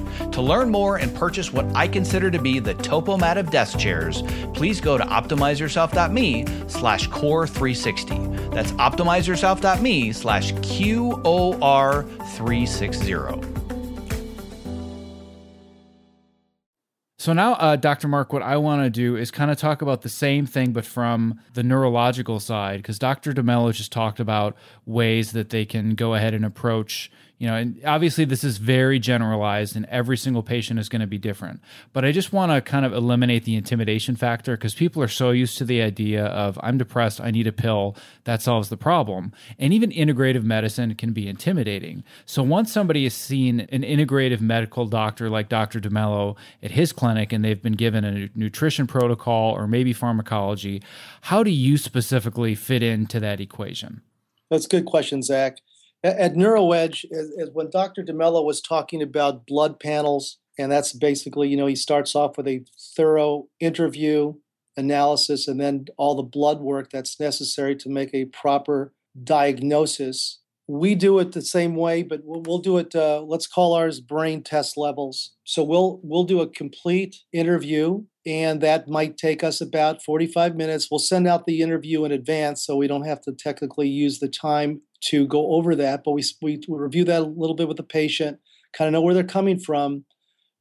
To learn more and purchase what I consider to be the Topomat of desk chairs, please go to optimizeyourself.me slash core 360. That's optimizeyourself.me slash QOR 360. So now, uh, Dr. Mark, what I want to do is kind of talk about the same thing, but from the neurological side, because Dr. DeMello just talked about ways that they can go ahead and approach you know and obviously this is very generalized and every single patient is going to be different. But i just want to kind of eliminate the intimidation factor because people are so used to the idea of i'm depressed i need a pill that solves the problem. And even integrative medicine can be intimidating. So once somebody has seen an integrative medical doctor like dr demello at his clinic and they've been given a nutrition protocol or maybe pharmacology how do you specifically fit into that equation? That's a good question zach at NeuroEdge, as, as when Dr. DeMello was talking about blood panels, and that's basically, you know, he starts off with a thorough interview, analysis, and then all the blood work that's necessary to make a proper diagnosis. We do it the same way, but we'll, we'll do it. Uh, let's call ours brain test levels. So we'll we'll do a complete interview, and that might take us about 45 minutes. We'll send out the interview in advance, so we don't have to technically use the time to go over that, but we, we, review that a little bit with the patient, kind of know where they're coming from.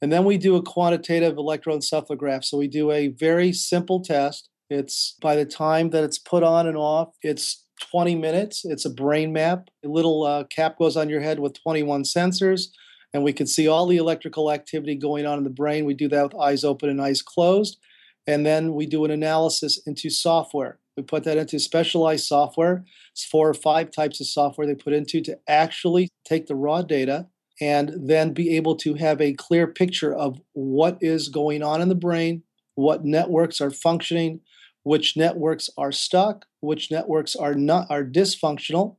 And then we do a quantitative electroencephalograph. So we do a very simple test. It's by the time that it's put on and off, it's 20 minutes. It's a brain map. A little uh, cap goes on your head with 21 sensors, and we can see all the electrical activity going on in the brain. We do that with eyes open and eyes closed. And then we do an analysis into software. We put that into specialized software. It's four or five types of software they put into to actually take the raw data and then be able to have a clear picture of what is going on in the brain, what networks are functioning, which networks are stuck, which networks are not are dysfunctional,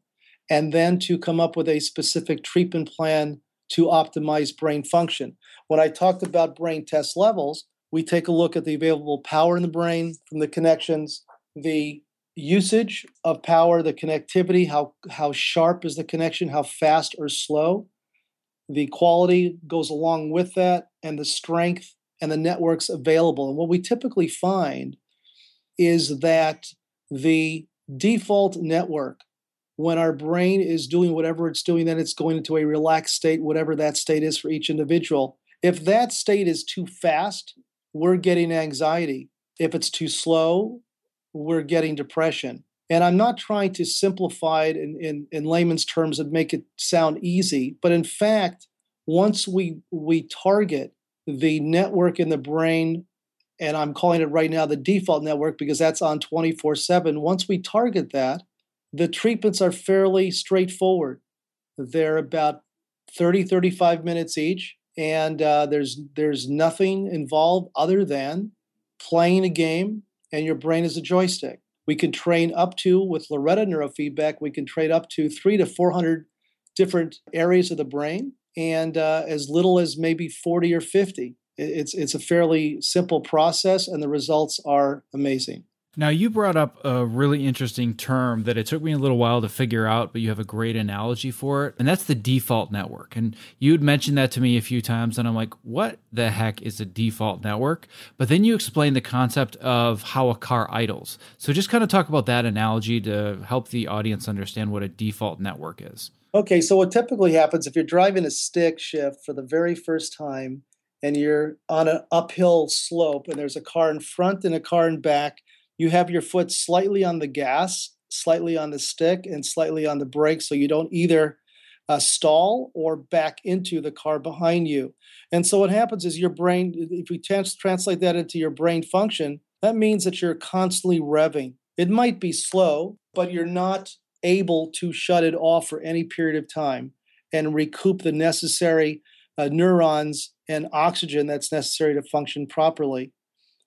and then to come up with a specific treatment plan to optimize brain function. When I talked about brain test levels, we take a look at the available power in the brain from the connections, the usage of power, the connectivity, how how sharp is the connection, how fast or slow. The quality goes along with that, and the strength and the networks available. And what we typically find is that the default network, when our brain is doing whatever it's doing, then it's going into a relaxed state, whatever that state is for each individual. If that state is too fast, we're getting anxiety. If it's too slow, we're getting depression. And I'm not trying to simplify it in, in, in layman's terms and make it sound easy, but in fact, once we we target the network in the brain, and I'm calling it right now the default network because that's on 24/7. Once we target that, the treatments are fairly straightforward. They're about 30, 35 minutes each, and uh, there's there's nothing involved other than playing a game and your brain is a joystick. We can train up to, with LORETA neurofeedback, we can train up to three to 400 different areas of the brain and uh, as little as maybe 40 or 50. It's, it's a fairly simple process, and the results are amazing. Now, you brought up a really interesting term that it took me a little while to figure out, but you have a great analogy for it. And that's the default network. And you'd mentioned that to me a few times, and I'm like, what the heck is a default network? But then you explained the concept of how a car idles. So just kind of talk about that analogy to help the audience understand what a default network is. Okay, so what typically happens if you're driving a stick shift for the very first time and you're on an uphill slope and there's a car in front and a car in back you have your foot slightly on the gas, slightly on the stick, and slightly on the brake so you don't either uh, stall or back into the car behind you. And so what happens is your brain, if we trans- translate that into your brain function, that means that you're constantly revving. It might be slow, but you're not able to shut it off for any period of time and recoup the necessary uh, neurons and oxygen that's necessary to function properly.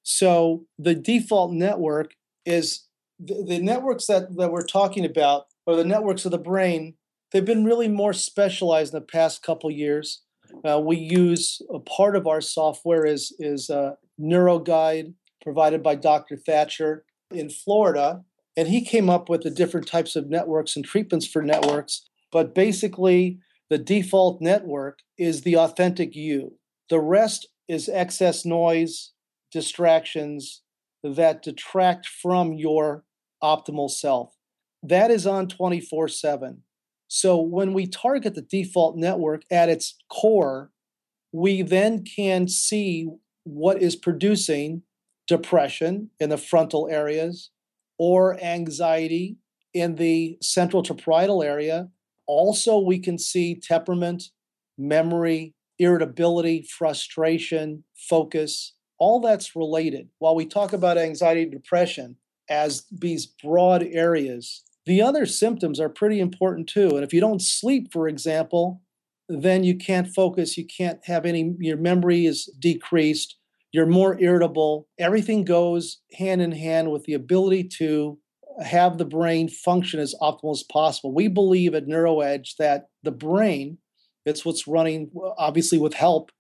So the default network is the, the networks that, that we're talking about, or the networks of the brain, they've been really more specialized in the past couple years. Uh, we use a part of our software is is a NeuroGuide provided by Dr. Thatcher in Florida, and he came up with the different types of networks and treatments for networks. But basically, the default network is the authentic you. The rest is excess noise, distractions that detract from your optimal self. That is on 24 7. So when we target the default network at its core, we then can see what is producing depression in the frontal areas or anxiety in the central to parietal area. Also, we can see temperament, memory, irritability, frustration, focus, all that's related. While we talk about anxiety and depression as these broad areas, the other symptoms are pretty important too. And if you don't sleep, for example, then you can't focus, you can't have any, your memory is decreased, you're more irritable. Everything goes hand in hand with the ability to have the brain function as optimal as possible. We believe at NeuroEdge that the brain, it's what's running, obviously with help,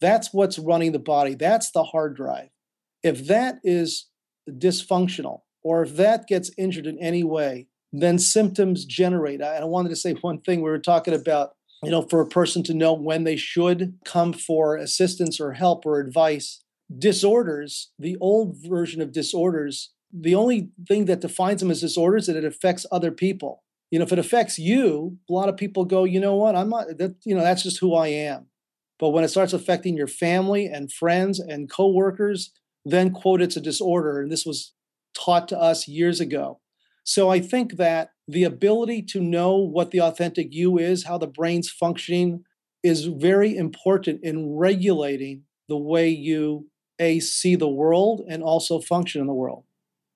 that's what's running the body. That's the hard drive. If that is dysfunctional or if that gets injured in any way, then symptoms generate. I, I wanted to say one thing. We were talking about, you know, for a person to know when they should come for assistance or help or advice disorders, the old version of disorders, the only thing that defines them as disorders is that it affects other people. You know, if it affects you, a lot of people go, you know what, I'm not that, you know, that's just who I am. But when it starts affecting your family and friends and coworkers, then quote it's a disorder. And this was taught to us years ago. So I think that the ability to know what the authentic you is, how the brain's functioning, is very important in regulating the way you a see the world and also function in the world.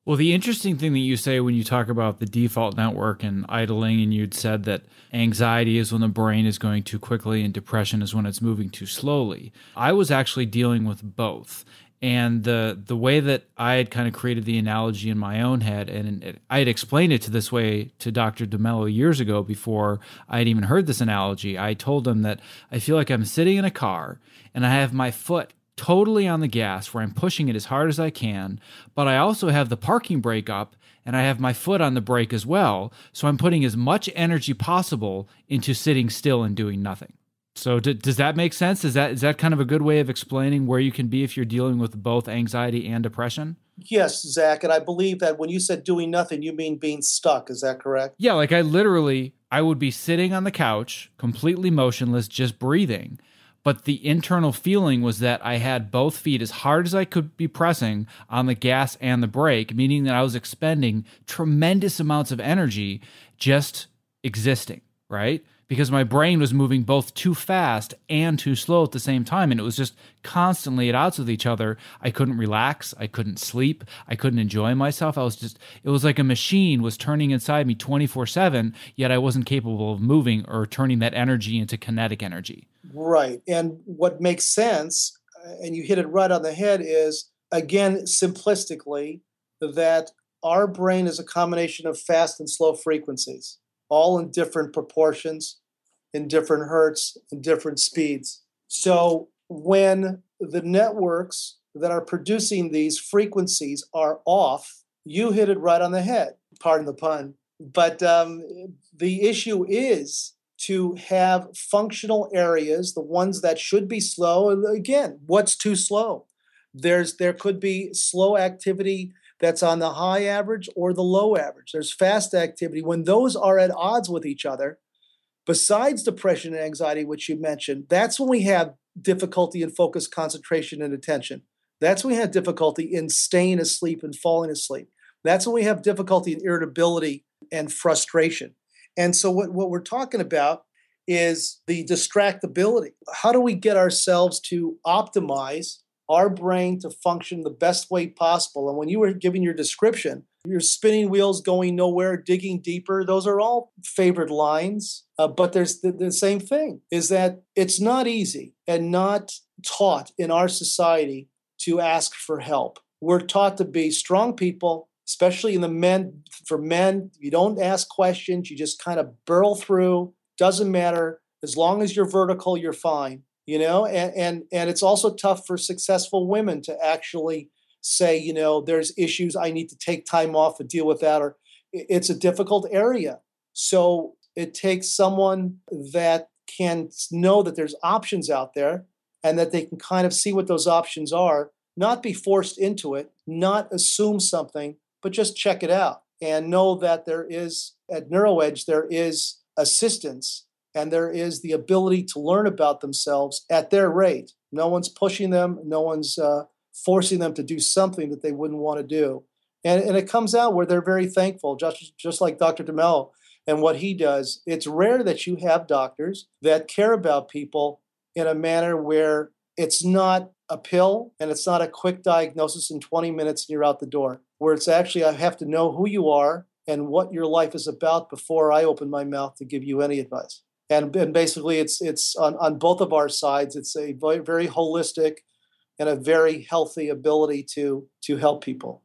Well, the interesting thing that you say when you talk about the default network and idling, and you'd said that anxiety is when the brain is going too quickly and depression is when it's moving too slowly. I was actually dealing with both. And the the way that I had kind of created the analogy in my own head, and it, I had explained it to this way to Dr. DeMello years ago before I had even heard this analogy. I told him that I feel like I'm sitting in a car and I have my foot totally on the gas where I'm pushing it as hard as I can, but I also have the parking brake up and I have my foot on the brake as well. So I'm putting as much energy possible into sitting still and doing nothing. So d- does that make sense? Is that is that kind of a good way of explaining where you can be if you're dealing with both anxiety and depression? Yes, Zach, and I believe that when you said doing nothing, you mean being stuck. Is that correct? Yeah, like I literally I would be sitting on the couch, completely motionless, just breathing, but the internal feeling was that I had both feet as hard as I could be pressing on the gas and the brake, meaning that I was expending tremendous amounts of energy just existing, right? because my brain was moving both too fast and too slow at the same time. And it was just constantly at odds with each other. I couldn't relax. I couldn't sleep. I couldn't enjoy myself. I was just, it was like a machine was turning inside me 24 7, yet I wasn't capable of moving or turning that energy into kinetic energy. Right. And what makes sense, uh, and you hit it right on the head, is again, simplistically, that our brain is a combination of fast and slow frequencies, all in different proportions in different hertz in different speeds. So when the networks that are producing these frequencies are off, you hit it right on the head. Pardon the pun. But um, the issue is to have functional areas, the ones that should be slow. Again, what's too slow? There's there could be slow activity that's on the high average or the low average. There's fast activity. When those are at odds with each other, besides depression and anxiety, which you mentioned, that's when we have difficulty in focus, concentration, and attention. That's when we have difficulty in staying asleep and falling asleep. That's when we have difficulty in irritability and frustration. And so, what, what we're talking about is the distractibility. How do we get ourselves to optimize our brain to function the best way possible? And when you were giving your description, your spinning wheels going nowhere, digging deeper. Those are all favorite lines. Uh, but there's the, the same thing is that it's not easy and not taught in our society to ask for help. We're taught to be strong people, especially in the men. For men, you don't ask questions, you just kind of burl through. Doesn't matter. As long as you're vertical, you're fine. You know, and and and it's also tough for successful women to actually say, you know, there's issues I need to take time off to deal with that, or it's a difficult area. So it takes someone that can know that there's options out there and that they can kind of see what those options are, not be forced into it, not assume something, but just check it out and know that there is at NeuroEdge, there is assistance and there is the ability to learn about themselves at their rate. No one's pushing them, no one's uh, forcing them to do something that they wouldn't want to do. And, and it comes out where they're very thankful, just, just like Dr. DeMello and what he does. It's rare that you have doctors that care about people in a manner where it's not a pill and it's not a quick diagnosis in 20 minutes and you're out the door, where it's actually, I have to know who you are and what your life is about before I open my mouth to give you any advice. And, and basically, it's it's on, on both of our sides. It's a very, holistic and a very healthy ability to to help people.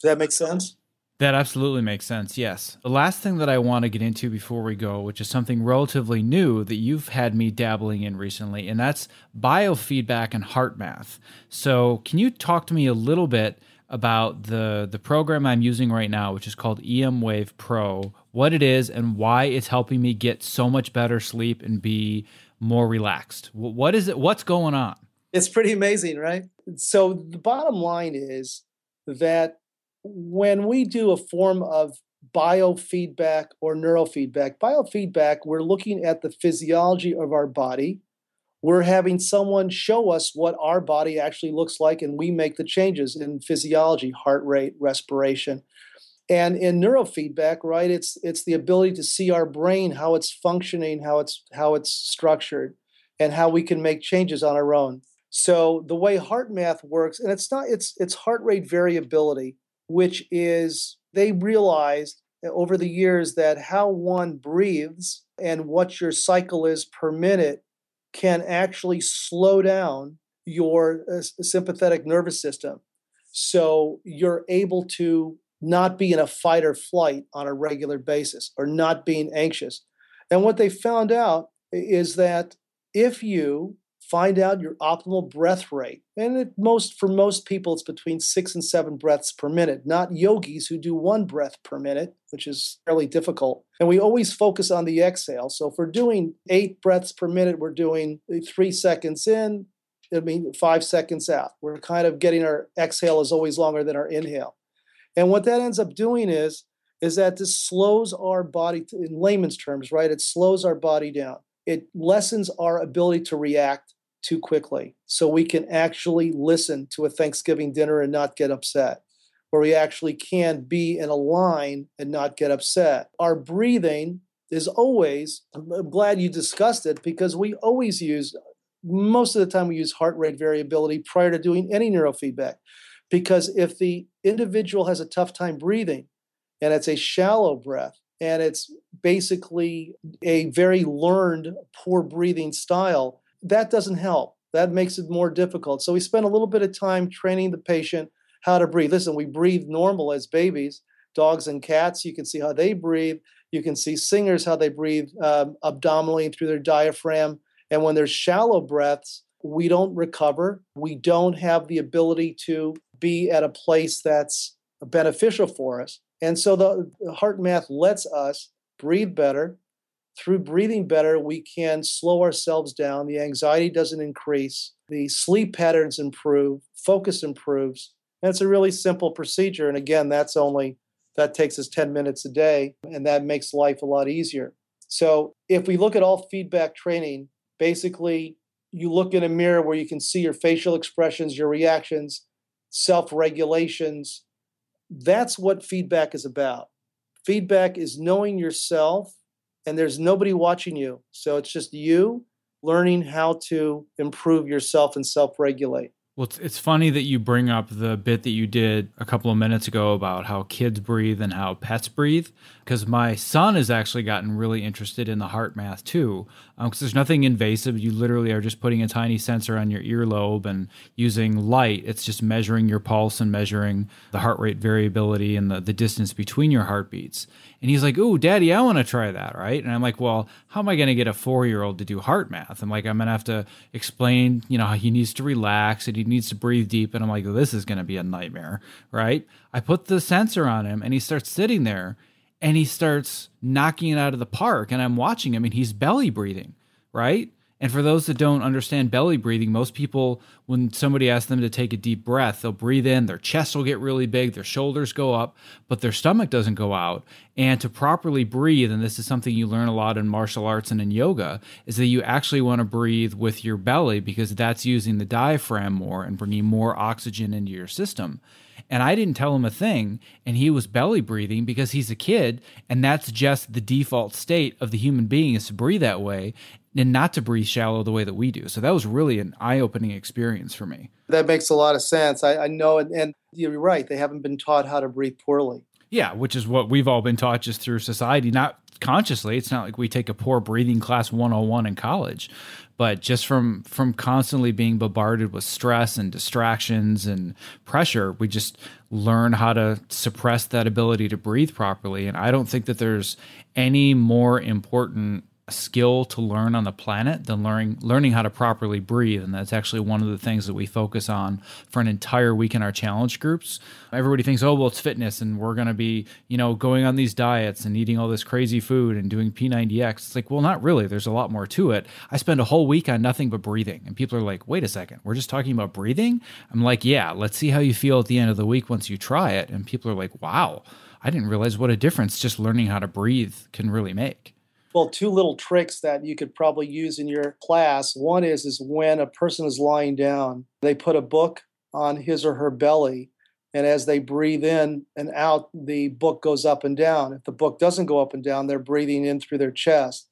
Does that make sense? That absolutely makes sense. Yes. The last thing that I want to get into before we go, which is something relatively new that you've had me dabbling in recently, and that's biofeedback and heart math. So, can you talk to me a little bit about the the program I'm using right now, which is called emWave Pro, what it is and why it's helping me get so much better sleep and be more relaxed? What is it? What's going on? It's pretty amazing, right? So the bottom line is that when we do a form of biofeedback or neurofeedback, biofeedback, we're looking at the physiology of our body. We're having someone show us what our body actually looks like, and we make the changes in physiology, heart rate, respiration. And in neurofeedback, right, it's it's the ability to see our brain, how it's functioning, how it's how it's structured, and how we can make changes on our own. So the way heart math works, and it's not it's it's heart rate variability, which is they realized over the years that how one breathes and what your cycle is per minute can actually slow down your uh, sympathetic nervous system. So you're able to not be in a fight or flight on a regular basis or not being anxious. And what they found out is that if you find out your optimal breath rate. And most for most people, it's between six and seven breaths per minute, not yogis who do one breath per minute, which is fairly difficult. And we always focus on the exhale. So if we're doing eight breaths per minute, we're doing three seconds in, I mean five seconds out. We're kind of getting our exhale is always longer than our inhale. And what that ends up doing is, is that this slows our body in layman's terms, right? It slows our body down it lessens our ability to react too quickly. So we can actually listen to a Thanksgiving dinner and not get upset, where we actually can be in a line and not get upset. Our breathing is always, I'm glad you discussed it because we always use, most of the time, we use heart rate variability prior to doing any neurofeedback. Because if the individual has a tough time breathing and it's a shallow breath, and it's basically a very learned poor breathing style that doesn't help. That makes it more difficult. So we spend a little bit of time training the patient how to breathe. Listen we breathe normal as babies dogs and cats. You can see how they breathe. You can see singers how they breathe um, abdominally through their diaphragm. And when there's shallow breaths we don't recover. We don't have the ability to be at a place that's beneficial for us. And so the heart math lets us breathe better. Through breathing better, we can slow ourselves down. The anxiety doesn't increase. The sleep patterns improve. Focus improves. And it's a really simple procedure. And again, that's only, that takes us 10 minutes a day. And that makes life a lot easier. So if we look at all feedback training, basically you look in a mirror where you can see your facial expressions, your reactions, self regulations, that's what feedback is about. Feedback is knowing yourself, and there's nobody watching you. So it's just you learning how to improve yourself and self regulate. Well, it's, it's funny that you bring up the bit that you did a couple of minutes ago about how kids breathe and how pets breathe, because my son has actually gotten really interested in the heart math too. Because um, there's nothing invasive. You literally are just putting a tiny sensor on your earlobe and using light. It's just measuring your pulse and measuring the heart rate variability and the, the distance between your heartbeats. And he's like, Ooh, daddy, I want to try that. Right. And I'm like, Well, how am I going to get a four year old to do HeartMath? I'm like, I'm going to have to explain, you know, how he needs to relax and he needs to breathe deep. And I'm like, This is going to be a nightmare. Right. I put the sensor on him and he starts sitting there and he starts knocking it out of the park. And I'm watching him and he's belly breathing. Right. And for those that don't understand belly breathing, most people, when somebody asks them to take a deep breath, they'll breathe in, their chest will get really big, their shoulders go up, but their stomach doesn't go out. And to properly breathe, and this is something you learn a lot in martial arts and in yoga, is that you actually want to breathe with your belly because that's using the diaphragm more and bringing more oxygen into your system. And I didn't tell him a thing, and he was belly breathing because he's a kid, and that's just the default state of the human being is to breathe that way and not to breathe shallow the way that we do. So that was really an eye opening experience for me. That makes a lot of sense. I, I know, and, and you're right. They haven't been taught how to breathe poorly. Yeah, which is what we've all been taught just through society, not consciously. It's not like we take a poor breathing class 101 in college, but just from from constantly being bombarded with stress and distractions and pressure, we just learn how to suppress that ability to breathe properly. And I don't think that there's any more important skill to learn on the planet than learning learning how to properly breathe. And that's actually one of the things that we focus on for an entire week in our challenge groups. Everybody thinks oh well it's fitness and we're going to be you know going on these diets and eating all this crazy food and doing p90x it's like well not really. There's a lot more to it. I spend a whole week on nothing but breathing. And people are like wait a second we're just talking about breathing? I'm like yeah let's see how you feel at the end of the week once you try it. And people are like wow i didn't realize what a difference just learning how to breathe can really make well, two little tricks that you could probably use in your class. One is is when a person is lying down, they put a book on his or her belly, and as they breathe in and out, the book goes up and down. If the book doesn't go up and down, they're breathing in through their chest.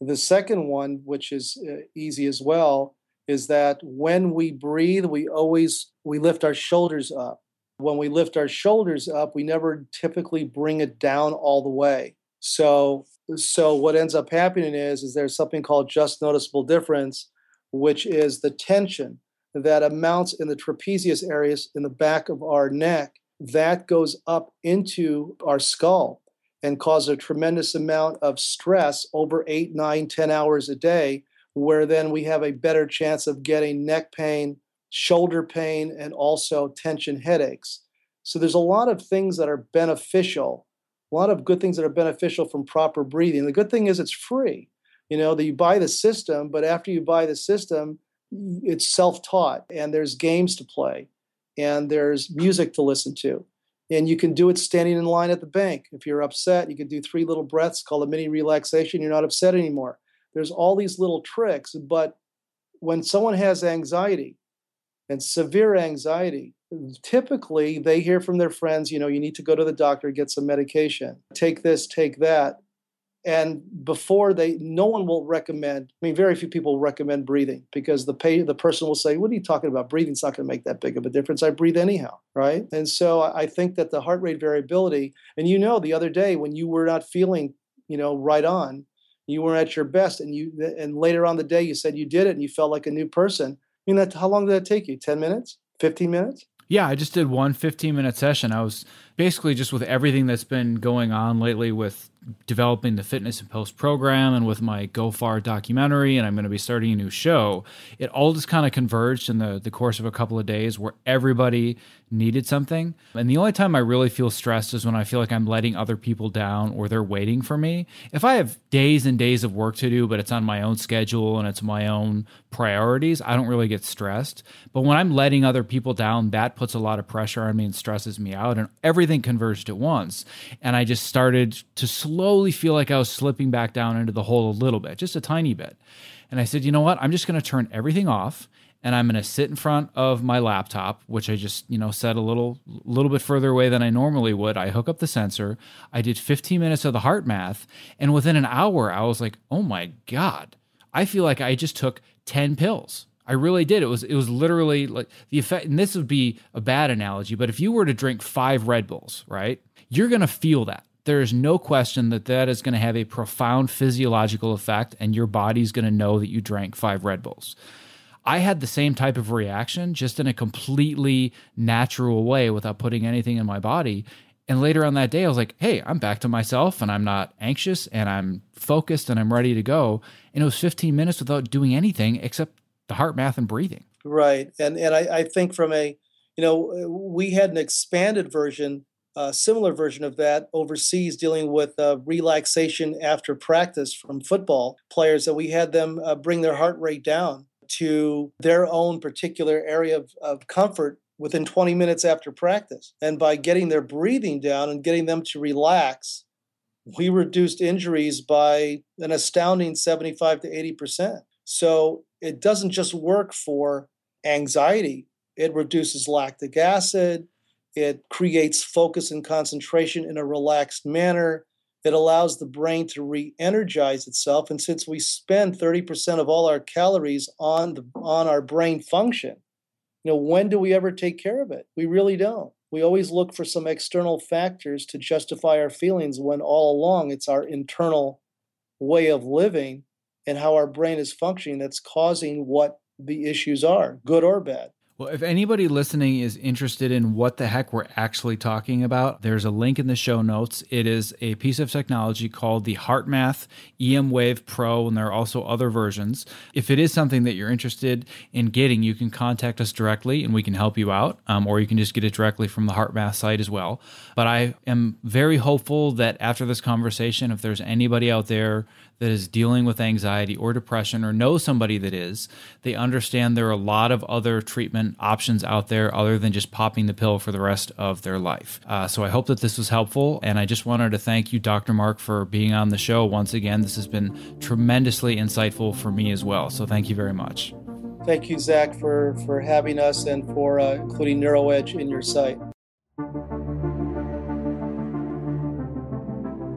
The second one, which is uh, easy as well, is that when we breathe, we always we lift our shoulders up. When we lift our shoulders up, we never typically bring it down all the way. So so what ends up happening is is there's something called just noticeable difference which is the tension that amounts in the trapezius areas in the back of our neck that goes up into our skull and causes a tremendous amount of stress over eight nine ten hours a day where then we have a better chance of getting neck pain shoulder pain and also tension headaches. So there's a lot of things that are beneficial a lot of good things that are beneficial from proper breathing. The good thing is it's free. You know, that you buy the system, but after you buy the system, it's self-taught and there's games to play and there's music to listen to. And you can do it standing in line at the bank. If you're upset, you can do three little breaths called a mini relaxation. You're not upset anymore. There's all these little tricks, but when someone has anxiety and severe anxiety, typically they hear from their friends, you know, you need to go to the doctor, get some medication, take this, take that. And before they, no one will recommend. I mean, very few people recommend breathing because the pay, the person will say, "What are you talking about? Breathing's not going to make that big of a difference. I breathe anyhow, right?" And so I think that the heart rate variability, and you know, the other day when you were not feeling, you know, right on, you were at your best, and you, and later on the day you said you did it and you felt like a new person. I mean, that how long did that take you? Ten minutes? Fifteen minutes? Yeah, I just did one 15 minute session. I was basically just with everything that's been going on lately with developing the fitness and post program and with my go far documentary and i'm going to be starting a new show. It all just kind of converged in the, the course of a couple of days where everybody needed something. And the only time i really feel stressed is when i feel like i'm letting other people down or they're waiting for me. If i have days and days of work to do but it's on my own schedule and it's my own priorities i don't really get stressed but when i'm letting other people down that puts a lot of pressure on me and stresses me out and everything converged at once and i just started to slowly feel like I was slipping back down into the hole a little bit, just a tiny bit. And I said, you know what? I'm just going to turn everything off and I'm going to sit in front of my laptop, which I just, you know, set a little little bit further away than I normally would. I hook up the sensor. I did 15 minutes of the heart math, and within an hour I was like, "Oh my god. I feel like I just took 10 pills." I really did. It was it was literally like the effect and this would be a bad analogy, but if you were to drink 5 Red Bulls, right? You're going to feel that. There is no question that that is going to have a profound physiological effect and your body's going to know that you drank 5 Red Bulls. I had the same type of reaction just in a completely natural way without putting anything in my body. And later on that day, I was like, hey, I'm back to myself and I'm not anxious and I'm focused and I'm ready to go. And it was 15 minutes without doing anything except the heart math and breathing. Right. And and I, I think from a, you know, we had an expanded version, a similar version of that overseas dealing with uh, relaxation after practice from football players that we had them uh, bring their heart rate down to their own particular area of, of comfort within 20 minutes after practice. And by getting their breathing down and getting them to relax, we reduced injuries by an astounding 75 to 80%. So it doesn't just work for anxiety, it reduces lactic acid, it creates focus and concentration in a relaxed manner. It allows the brain to re-energize itself. And since we spend 30% of all our calories on the on our brain function, you know when do we ever take care of it? We really don't. We always look for some external factors to justify our feelings when all along it's our internal way of living and how our brain is functioning that's causing what the issues are good or bad well, if anybody listening is interested in what the heck we're actually talking about, there's a link in the show notes. It is a piece of technology called the HeartMath emWave Pro, and there are also other versions. If it is something that you're interested in getting, you can contact us directly and we can help you out, um, or you can just get it directly from the HeartMath site as well. But I am very hopeful that after this conversation, if there's anybody out there that is dealing with anxiety or depression or know somebody that is, they understand there are a lot of other treatment options out there other than just popping the pill for the rest of their life. Uh, so I hope that this was helpful. And I just wanted to thank you, Dr. Mark, for being on the show once again. This has been tremendously insightful for me as well. So thank you very much. Thank you, Zach, for, for having us and for uh, including NeuroEdge in your site.